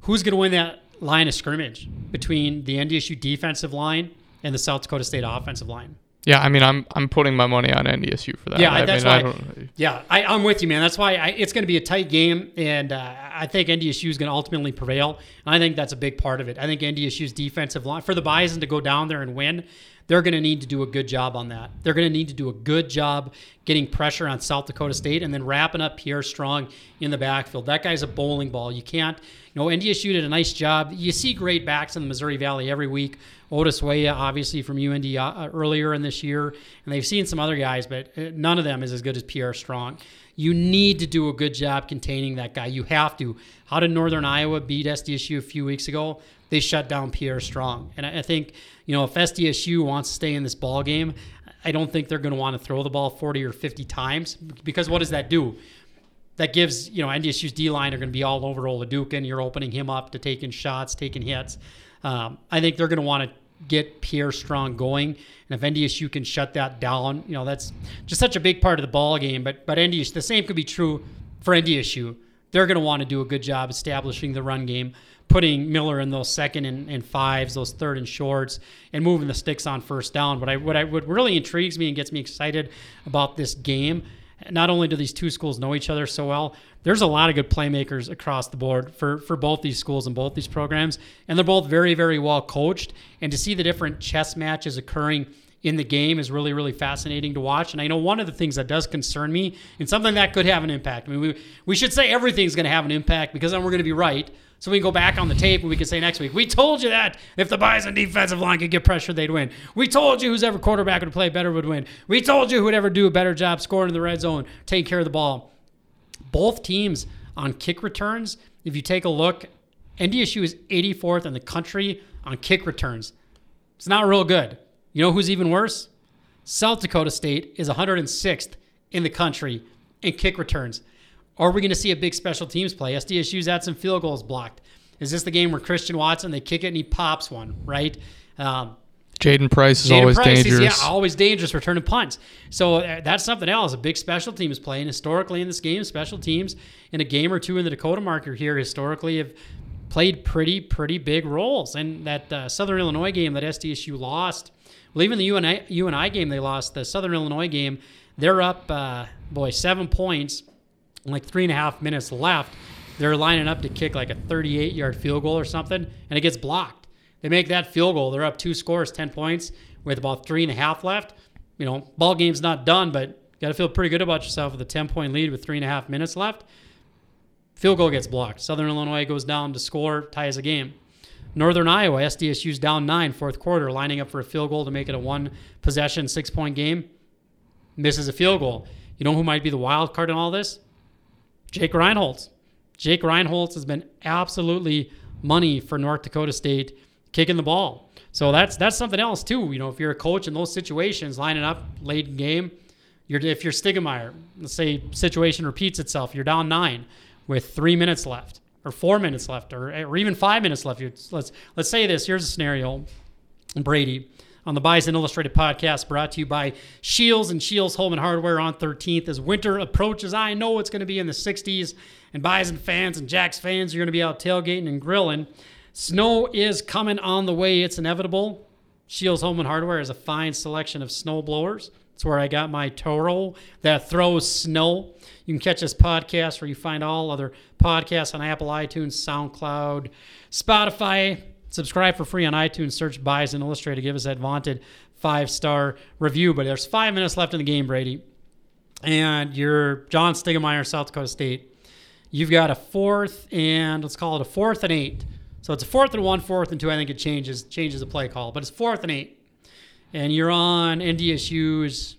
Who's going to win that line of scrimmage between the NDSU defensive line and the South Dakota State offensive line? Yeah, I mean, I'm I'm putting my money on NDSU for that. Yeah, I that's mean, I why. don't- yeah, I, I'm with you, man. That's why I, it's going to be a tight game, and uh, I think NDSU is going to ultimately prevail. And I think that's a big part of it. I think NDSU's defensive line for the Bison to go down there and win, they're going to need to do a good job on that. They're going to need to do a good job getting pressure on South Dakota State and then wrapping up Pierre Strong in the backfield. That guy's a bowling ball. You can't. Know, NDSU did a nice job. You see great backs in the Missouri Valley every week. Otis Weah, obviously from UND uh, earlier in this year, and they've seen some other guys, but uh, none of them is as good as Pierre Strong. You need to do a good job containing that guy. You have to. How did Northern Iowa beat SDSU a few weeks ago? They shut down Pierre Strong, and I I think you know if SDSU wants to stay in this ball game, I don't think they're going to want to throw the ball 40 or 50 times because what does that do? That gives, you know, NDSU's D line are going to be all over Oladokun. You're opening him up to taking shots, taking hits. Um, I think they're going to want to get Pierre Strong going. And if NDSU can shut that down, you know, that's just such a big part of the ball game. But but NDSU, the same could be true for NDSU. They're going to want to do a good job establishing the run game, putting Miller in those second and, and fives, those third and shorts, and moving the sticks on first down. But I what I what really intrigues me and gets me excited about this game not only do these two schools know each other so well, there's a lot of good playmakers across the board for, for both these schools and both these programs. And they're both very, very well coached. And to see the different chess matches occurring in the game is really, really fascinating to watch. And I know one of the things that does concern me and something that could have an impact. I mean, we, we should say everything's going to have an impact because then we're going to be right. So we can go back on the tape and we can say next week, we told you that if the Bison defensive line could get pressure, they'd win. We told you who's ever quarterback would play better would win. We told you who would ever do a better job scoring in the red zone, taking care of the ball. Both teams on kick returns, if you take a look, NDSU is 84th in the country on kick returns. It's not real good. You know who's even worse? South Dakota State is 106th in the country in kick returns. Are we going to see a big special teams play? SDSU's had some field goals blocked. Is this the game where Christian Watson they kick it and he pops one, right? Um, Jaden Price is Jaden always Price, dangerous. He's, yeah, always dangerous returning punts. So uh, that's something else. A big special teams play. And historically in this game, special teams in a game or two in the Dakota marker here historically have played pretty, pretty big roles. And that uh, Southern Illinois game that SDSU lost, well, even the UNI, UNI game they lost, the Southern Illinois game, they're up, uh, boy, seven points, like three and a half minutes left. They're lining up to kick like a 38 yard field goal or something, and it gets blocked. They make that field goal. They're up two scores, 10 points, with about three and a half left. You know, ball game's not done, but you got to feel pretty good about yourself with a 10 point lead with three and a half minutes left. Field goal gets blocked. Southern Illinois goes down to score, ties a game. Northern Iowa, SDSU's down nine, fourth quarter, lining up for a field goal to make it a one possession, six point game. Misses a field goal. You know who might be the wild card in all this? Jake Reinholz. Jake Reinholz has been absolutely money for North Dakota State kicking the ball. So that's that's something else too. You know, if you're a coach in those situations, lining up late in game, you're if you're Stiegelmeier, let's say situation repeats itself, you're down nine with three minutes left, or four minutes left, or, or even five minutes left. You're, let's let's say this. Here's a scenario, Brady on the Bison Illustrated podcast brought to you by Shields and Shields Home and Hardware on 13th. As winter approaches, I know it's going to be in the 60s, and Bison fans and Jacks fans are going to be out tailgating and grilling. Snow is coming on the way. It's inevitable. Shields Home and Hardware is a fine selection of snow blowers. It's where I got my Toro that throws snow. You can catch this podcast where you find all other podcasts on Apple, iTunes, SoundCloud, Spotify. Subscribe for free on iTunes. Search Bison Illustrated. Give us that vaunted five star review. But there's five minutes left in the game, Brady. And you're John Stiegelmeier, South Dakota State. You've got a fourth and let's call it a fourth and eight. So it's a fourth and one, fourth and two. I think it changes changes the play call, but it's fourth and eight. And you're on NDSU's,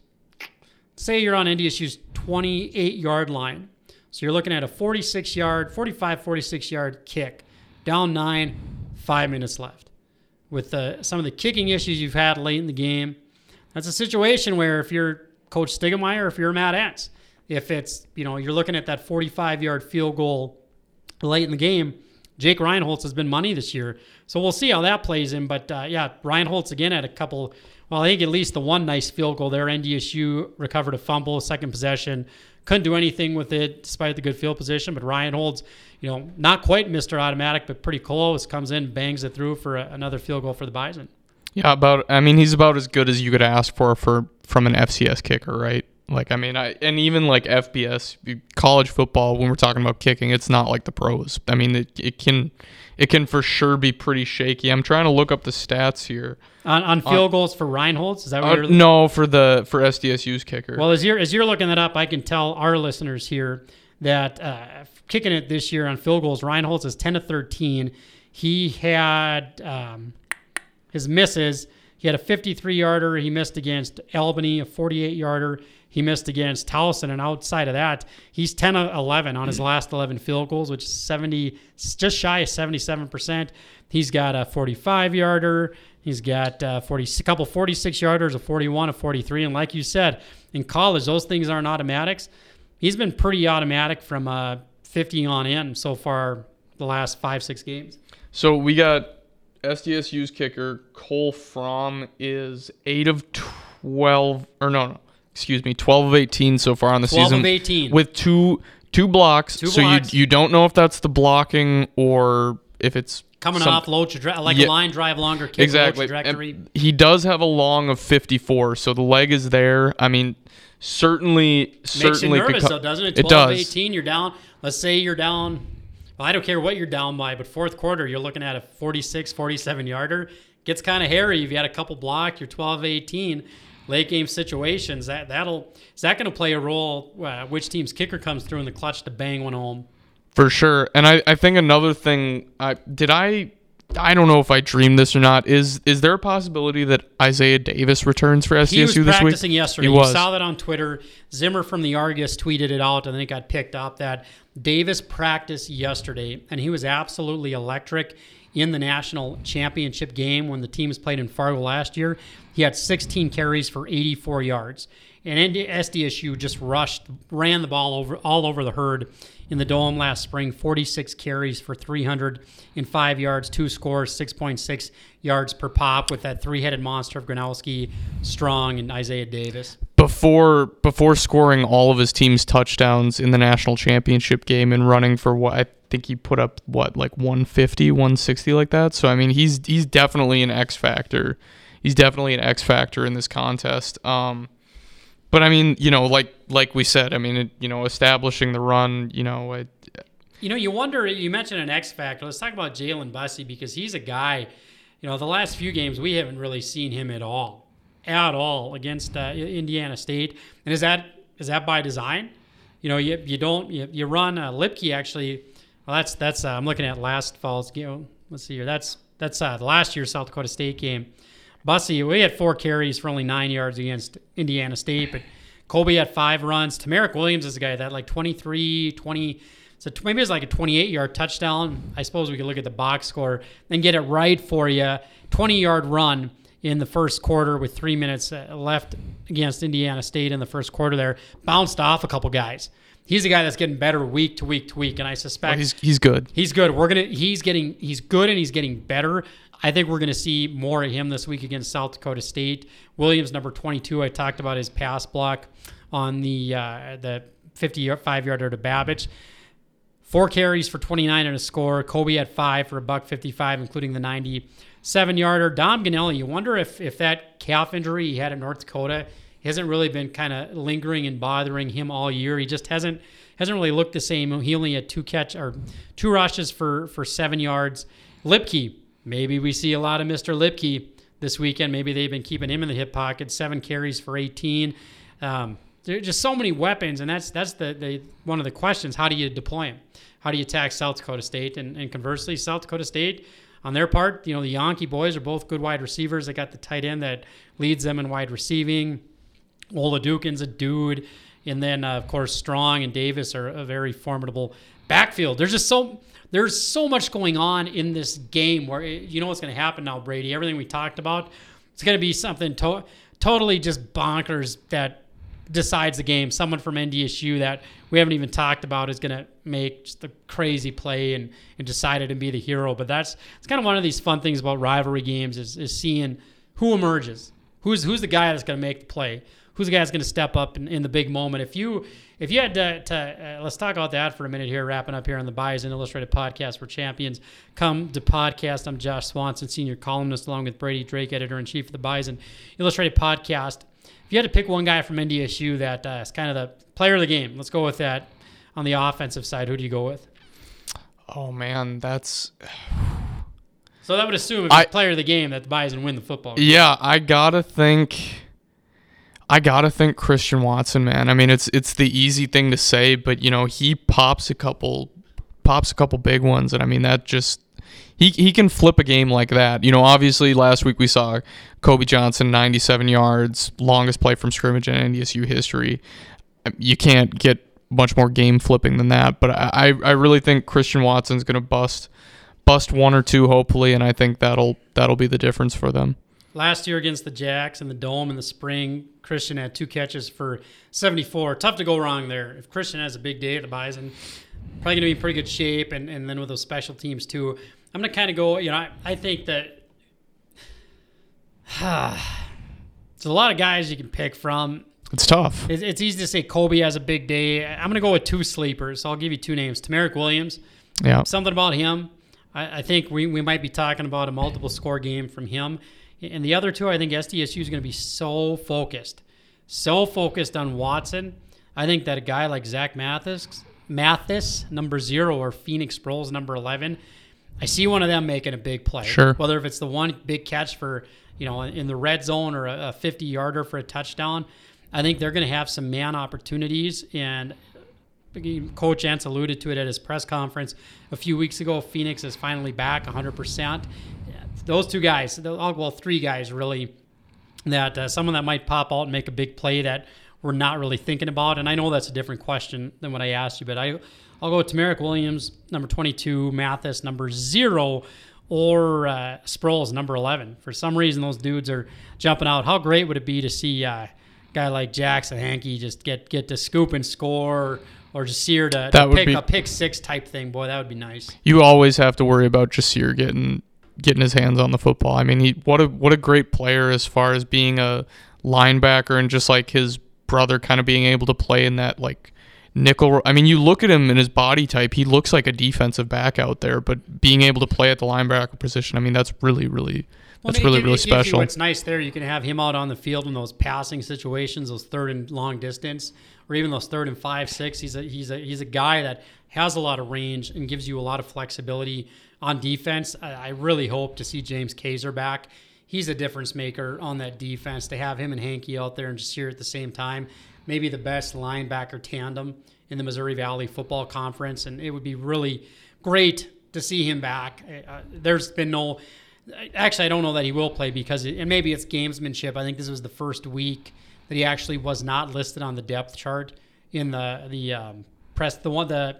say you're on NDSU's 28 yard line. So you're looking at a 46 yard, 45, 46 yard kick, down nine, five minutes left. With uh, some of the kicking issues you've had late in the game, that's a situation where if you're Coach Stiegelmeier, if you're Matt Entz, if it's, you know, you're looking at that 45 yard field goal late in the game, Jake Reinholz has been money this year. So we'll see how that plays in. But uh, yeah, Reinholz again had a couple, well, I think at least the one nice field goal there. NDSU recovered a fumble, second possession. Couldn't do anything with it despite the good field position. But Reinholz, you know, not quite Mr. Automatic, but pretty close. Comes in, bangs it through for a, another field goal for the Bison. Yeah, about. I mean, he's about as good as you could ask for for from an FCS kicker, right? Like, I mean, I and even like FBS college football when we're talking about kicking, it's not like the pros. I mean, it, it can it can for sure be pretty shaky. I'm trying to look up the stats here. On, on field goals for Reinholz, is that what Uh, you're no, for the for SDSU's kicker. Well, as you're as you're looking that up, I can tell our listeners here that uh, kicking it this year on field goals, Reinholz is 10 to 13. He had um, his misses. He had a 53 yarder. He missed against Albany, a 48 yarder. He missed against Towson, and outside of that, he's 10 of 11 on his last 11 field goals, which is 70, just shy of 77 percent. He's got a 45 yarder. He's got uh, 40, a couple 46 yarders, a 41, a 43. And like you said, in college, those things aren't automatics. He's been pretty automatic from uh, 50 on in so far the last five, six games. So we got SDSU's kicker Cole Fromm is eight of twelve, or no, no, excuse me, twelve of eighteen so far on the 12 season. of 18. with two two blocks. Two so blocks. you you don't know if that's the blocking or if it's Coming some- off low tra- like Yeah. a line drive longer kick, exactly. low trajectory. And he does have a long of fifty four, so the leg is there. I mean, certainly, Makes you certainly nervous, though, doesn't it? It 12 does. 18, you're down. Let's say you're down. Well, I don't care what you're down by, but fourth quarter, you're looking at a 46, 47 yarder. Gets kind of hairy. If you had a couple block, you're 12 18. Late game situations, that, that'll, is that going to play a role? Uh, which team's kicker comes through in the clutch to bang one home? For sure. And I, I think another thing I did I I don't know if I dreamed this or not. Is is there a possibility that Isaiah Davis returns for SDSU He was this week? practicing yesterday. He You saw that on Twitter. Zimmer from the Argus tweeted it out, and then it got picked up that Davis practiced yesterday, and he was absolutely electric in the national championship game when the teams played in Fargo last year. He had 16 carries for 84 yards, and SDSU just rushed, ran the ball over all over the herd in the dome last spring. 46 carries for 305 yards, two scores, 6.6 yards per pop with that three-headed monster of Gronowski, Strong, and Isaiah Davis. before before scoring all of his team's touchdowns in the national championship game and running for what I think he put up what like 150 160 like that so I mean he's he's definitely an X factor he's definitely an X factor in this contest um but I mean you know like like we said I mean it, you know establishing the run you know it, You know, you wonder. You mentioned an X factor. Let's talk about Jalen Bussey because he's a guy. You know, the last few games we haven't really seen him at all, at all against uh, Indiana State. And is that is that by design? You know, you, you don't you, you run uh, Luepke actually. Well, that's that's uh, I'm looking at last fall's game. Let's see here. That's that's uh, the last year's South Dakota State game. Bussey, we had four carries for only nine yards against Indiana State, but Colby had five runs. TaMerik Williams is a guy that like 23, 20, so maybe it's like a 28 yard touchdown. I suppose we could look at the box score and get it right for you. 20 yard run in the first quarter with three minutes uh, left against Indiana State in the first quarter there. Bounced off a couple guys. He's a guy that's getting better week to week to week, and I suspect he's he's good He's good. We're gonna. He's getting. He's good, and he's getting better. I think we're gonna see more of him this week against South Dakota State. Williams, number twenty-two. I talked about his pass block on the uh, the fifty-five yarder to Babich. Four carries for 29 and a score. Kobe had five for a buck 55, including the 97 yarder. Dom Gonnella, you wonder if if that calf injury he had in North Dakota hasn't really been kind of lingering and bothering him all year. He just hasn't hasn't really looked the same. He only had two catch or two rushes for for seven yards. Luepke, maybe we see a lot of Mr. Luepke this weekend. Maybe they've been keeping him in the hip pocket. Seven carries for 18. Um, there are just so many weapons, and that's that's the, the one of the questions. How do you deploy them? How do you attack South Dakota State? And, and conversely, South Dakota State, on their part, you know, the Janke boys are both good wide receivers. They got the tight end that leads them in wide receiving. Oladokun's a dude. And then, uh, of course, Strong and Davis are a very formidable backfield. There's just so there's so much going on in this game where it, you know what's going to happen now, Brady. Everything we talked about, it's going to be something to- totally just bonkers that decides the game. Someone from NDSU that we haven't even talked about is going to make just a crazy play and, and decide it and be the hero. But that's it's kind of one of these fun things about rivalry games is, is seeing who emerges. Who's who's the guy that's going to make the play? Who's the guy that's going to step up in, in the big moment? If you if you had to, to uh, let's talk about that for a minute here, wrapping up here on the Bison Illustrated podcast for champions. Come to podcast. I'm Josh Swanson, senior columnist, along with Brady Drake, editor in chief of the Bison Illustrated podcast. If you had to pick one guy from NDSU that uh, is kind of the player of the game, let's go with that. On the offensive side, who do you go with? oh man that's So that would assume if I- player of the game that the Bison win the football. game. Yeah, I gotta think. I gotta think Christian Watson, man. I mean, it's it's the easy thing to say, but you know he pops a couple, pops a couple big ones, and I mean that just he he can flip a game like that. You know, obviously last week we saw Kobe Johnson, 97 yards, longest play from scrimmage in NDSU history. You can't get much more game flipping than that, but I I really think Christian Watson's gonna bust bust one or two hopefully, and I think that'll that'll be the difference for them. Last year against the Jacks in the Dome in the spring, Christian had two catches for 74. Tough to go wrong there. If Christian has a big day at the Bison, probably going to be in pretty good shape. And, and then with those special teams, too. I'm going to kind of go, you know, I, I think that it's a lot of guys you can pick from. It's tough. It's, it's easy to say Kobe has a big day. I'm going to go with two sleepers. So I'll give you two names TaMerik Williams. Yeah. Something about him. I, I think we, we might be talking about a multiple score game from him. And the other two, I think SDSU is going to be so focused, so focused on Watson. I think that a guy like Zach Mathis, Mathis, number zero, or Phoenix Sproles, number 11, I see one of them making a big play. Sure. Whether if it's the one big catch for, you know, in the red zone or a 50 yarder for a touchdown, I think they're going to have some man opportunities. And Coach Entz alluded to it at his press conference a few weeks ago. Phoenix is finally back 100% those two guys, well, three guys really, that uh, someone that might pop out and make a big play that we're not really thinking about. And I know that's a different question than what I asked you, but I, I'll go with TaMerik Williams, number 22, Mathis, number zero, or uh, Sproles, number 11. For some reason, those dudes are jumping out. How great would it be to see uh, a guy like Jackson Hankey just get get to scoop and score? Or Jasir to, to pick be, a pick six type thing, boy, that would be nice. You always have to worry about Jasir getting getting his hands on the football. I mean, he what a what a great player as far as being a linebacker and just like his brother kind of being able to play in that like nickel. I mean, you look at him in his body type, he looks like a defensive back out there, but being able to play at the linebacker position, I mean, that's really really that's well, really, really special. What's nice there, you can have him out on the field in those passing situations, those third and long distance, or even those third and five, six. He's a he's a he's a guy that has a lot of range and gives you a lot of flexibility on defense. I, really hope to see James Kaiser back. He's a difference maker on that defense. To have him and Hankey out there and just here at the same time, maybe the best linebacker tandem in the Missouri Valley Football Conference, and it would be really great to see him back. Uh, there's been no, actually, I don't know that he will play because, it, and maybe it's gamesmanship. I think this was the first week that he actually was not listed on the depth chart in the the um, press. The one the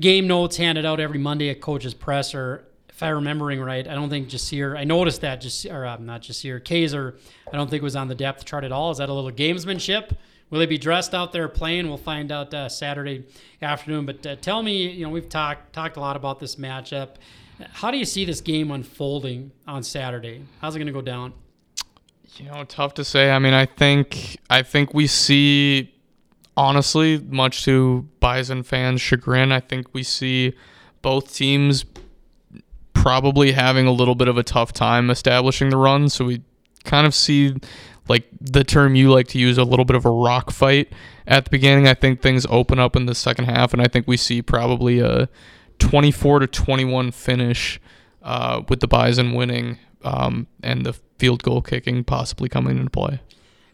game notes handed out every Monday at coach's presser. If I'm remembering right, I don't think Jasir. I noticed that just or uh, not Jasir, Kaiser. I don't think was on the depth chart at all. Is that a little gamesmanship? Will he be dressed out there playing? We'll find out uh, Saturday afternoon. But uh, tell me, you know, we've talked talked a lot about this matchup. How do you see this game unfolding on Saturday? How's it going to go down? You know, tough to say. I mean, I think I think we see honestly, much to Bison fans' chagrin, I think we see both teams probably having a little bit of a tough time establishing the run. So we kind of see like the term you like to use a little bit of a rock fight at the beginning. I think things open up in the second half, and I think we see probably a 24 to 21 finish uh, with the Bison winning um, and the field goal kicking possibly coming into play.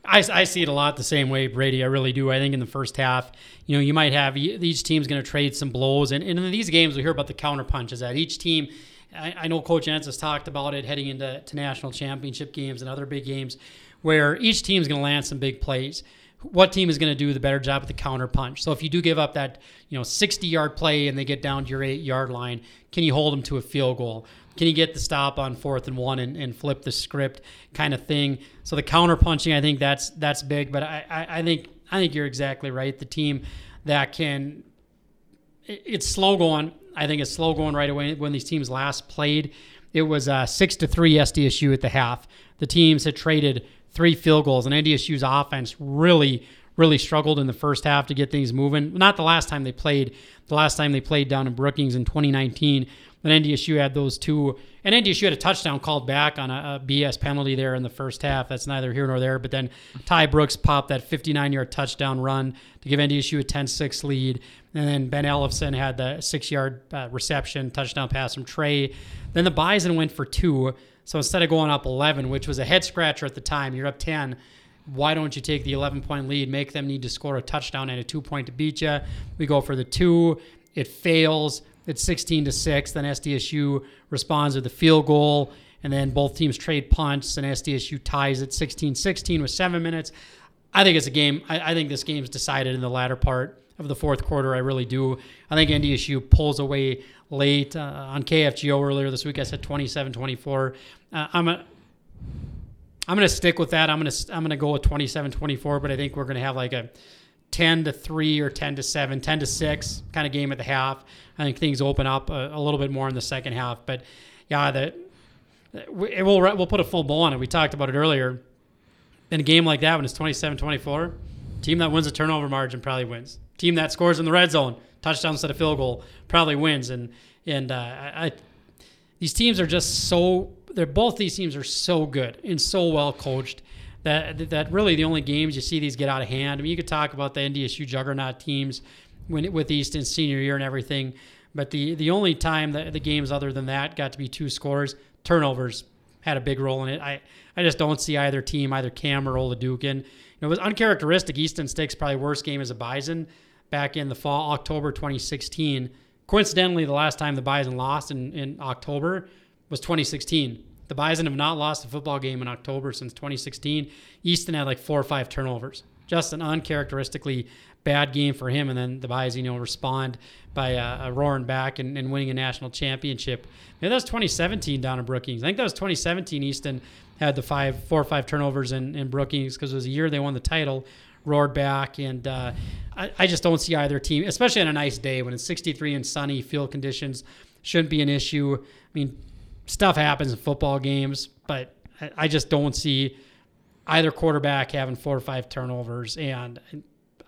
I, I see it a lot the same way, Brady. I really do. I think in the first half, you know, you might have each team's going to trade some blows, and, and in these games, we hear about the counter punches that each team. I, I know Coach Entz has talked about it heading into to national championship games and other big games, where each team's going to land some big plays what team is going to do the better job at the counter punch. So if you do give up that, you know, 60 yard play and they get down to your eight yard line, can you hold them to a field goal? Can you get the stop on fourth and one and, and flip the script kind of thing? So the counter punching, I think that's that's big. But I, I, I think I think you're exactly right. The team that can it, it's slow going. I think it's slow going right away. When these teams last played, it was uh, six to three SDSU at the half. The teams had traded three field goals, and NDSU's offense really really struggled in the first half to get things moving. Not the last time they played. The last time they played down in Brookings in 2019 then NDSU had those two, and NDSU had a touchdown called back on a, a, BS penalty there in the first half. That's neither here nor there. But then Ty Brooks popped that 59 yard touchdown run to give NDSU a 10 6 lead. And then Ben Ellison had the six yard uh, reception, touchdown pass from Trey. Then the Bison went for two. So instead of going up 11, which was a head scratcher at the time, you're up 10 why don't you take the 11 point lead, make them need to score a touchdown and a two point to beat you? We go for the two. It fails. It's 16 to 6. Then SDSU responds with a field goal, and then both teams trade punts, and SDSU ties at 16 16 with seven minutes. I think it's a game. I, I think this game's decided in the latter part of the fourth quarter. I really do. I think NDSU pulls away late uh, on KFGO earlier this week. I said 27-24. Uh, I'm a I'm going to stick with that. I'm going to I'm going to go with 27-24, but I think we're going to have like a 10 to 3 or 10 to 7, 10 to 6 kind of game at the half. I think things open up a, a little bit more in the second half, but yeah, that it will we'll put a full bowl on it. We talked about it earlier. In a game like that when it's 27-24, team that wins the turnover margin probably wins. Team that scores in the red zone, touchdown instead of field goal, probably wins and and uh, I, these teams are just so they're both these teams are so good and so well coached that that really the only games you see these get out of hand. I mean, you could talk about the NDSU juggernaut teams when with Easton's senior year and everything, but the the only time that the games other than that got to be two scores, turnovers had a big role in it. I I just don't see either team, either Cam or Oladokun. You know, it was uncharacteristic. Easton Stick's probably worst game as a Bison back in the fall, October 2016. Coincidentally, the last time the Bison lost in, in October was 2016. The Bison have not lost a football game in October since 2016. Easton had like four or five turnovers. Just an uncharacteristically bad game for him. And then the Bison, you know, respond by uh, roaring back and, and, winning a national championship. Maybe that was 2017 down in Brookings. I think that was 2017. Easton had the five, four or five turnovers in, in Brookings because it was a year they won the title roared back. And uh, I, I, just don't see either team, especially on a nice day when it's 63 and sunny, field conditions shouldn't be an issue. I mean, stuff happens in football games, but I, just don't see either quarterback having four or five turnovers. And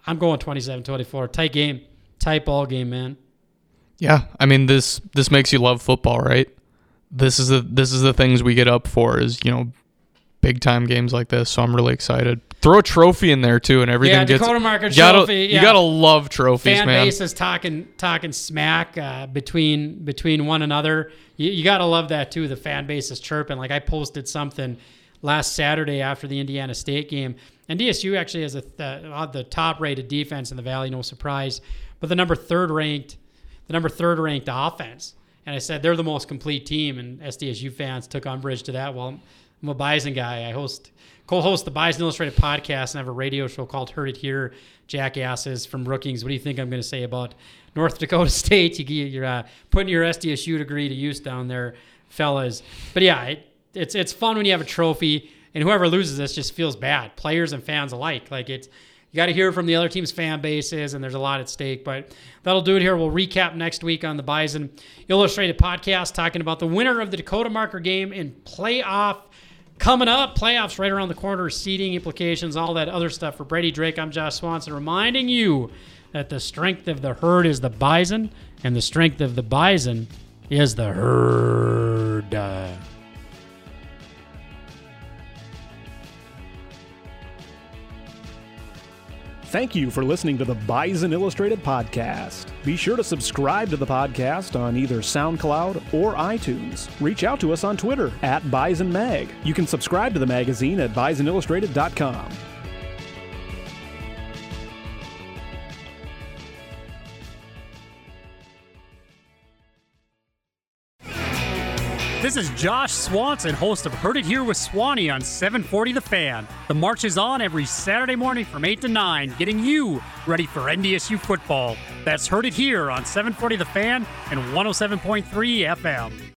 I'm going 27 24. Tight game, tight ball game, man. Yeah, I mean this this makes you love football, right? This is the this is the things we get up for is you know big time games like this. So I'm really excited. Throw a trophy in there too, and everything yeah, gets. Dakota Market you gotta, trophy. You yeah. gotta love trophies, Fan man. base is talking talking smack uh, between between one another. You, you gotta love that too. The fan base is chirping. Like I posted something last Saturday after the Indiana State game, and DSU actually has a uh, the top rated defense in the Valley. No surprise, but the number third ranked, the number third ranked offense. And I said they're the most complete team, and SDSU fans took umbrage to that. Well, I'm a Bison guy. I host co-host the Bison Illustrated podcast and I have a radio show called Heard It Here. Jackasses from Brookings. What do you think I'm going to say about North Dakota State? You, are uh, putting your SDSU degree to use down there, fellas. But yeah, it, it's it's fun when you have a trophy, and whoever loses this just feels bad, players and fans alike. Like it's you got to hear from the other team's fan bases, and there's a lot at stake. But that'll do it here. We'll recap next week on the Bison Illustrated podcast, talking about the winner of the Dakota Marker game in playoff Coming up, playoffs right around the corner, seeding implications, all that other stuff. For Brady Drake, I'm Josh Swanson, reminding you that the strength of the herd is the bison, and the strength of the bison is the herd. Thank you for listening to the Bison Illustrated podcast. Be sure to subscribe to the podcast on either SoundCloud or iTunes. Reach out to us on Twitter at Bison Mag. You can subscribe to the magazine at bisonillustrated.com. This is Josh Swanson, host of Heard It Here with Swanee on 740 The Fan. The march is on every Saturday morning from 8 to 9, getting you ready for NDSU football. That's Heard It Here on 740 The Fan and 107.3 FM.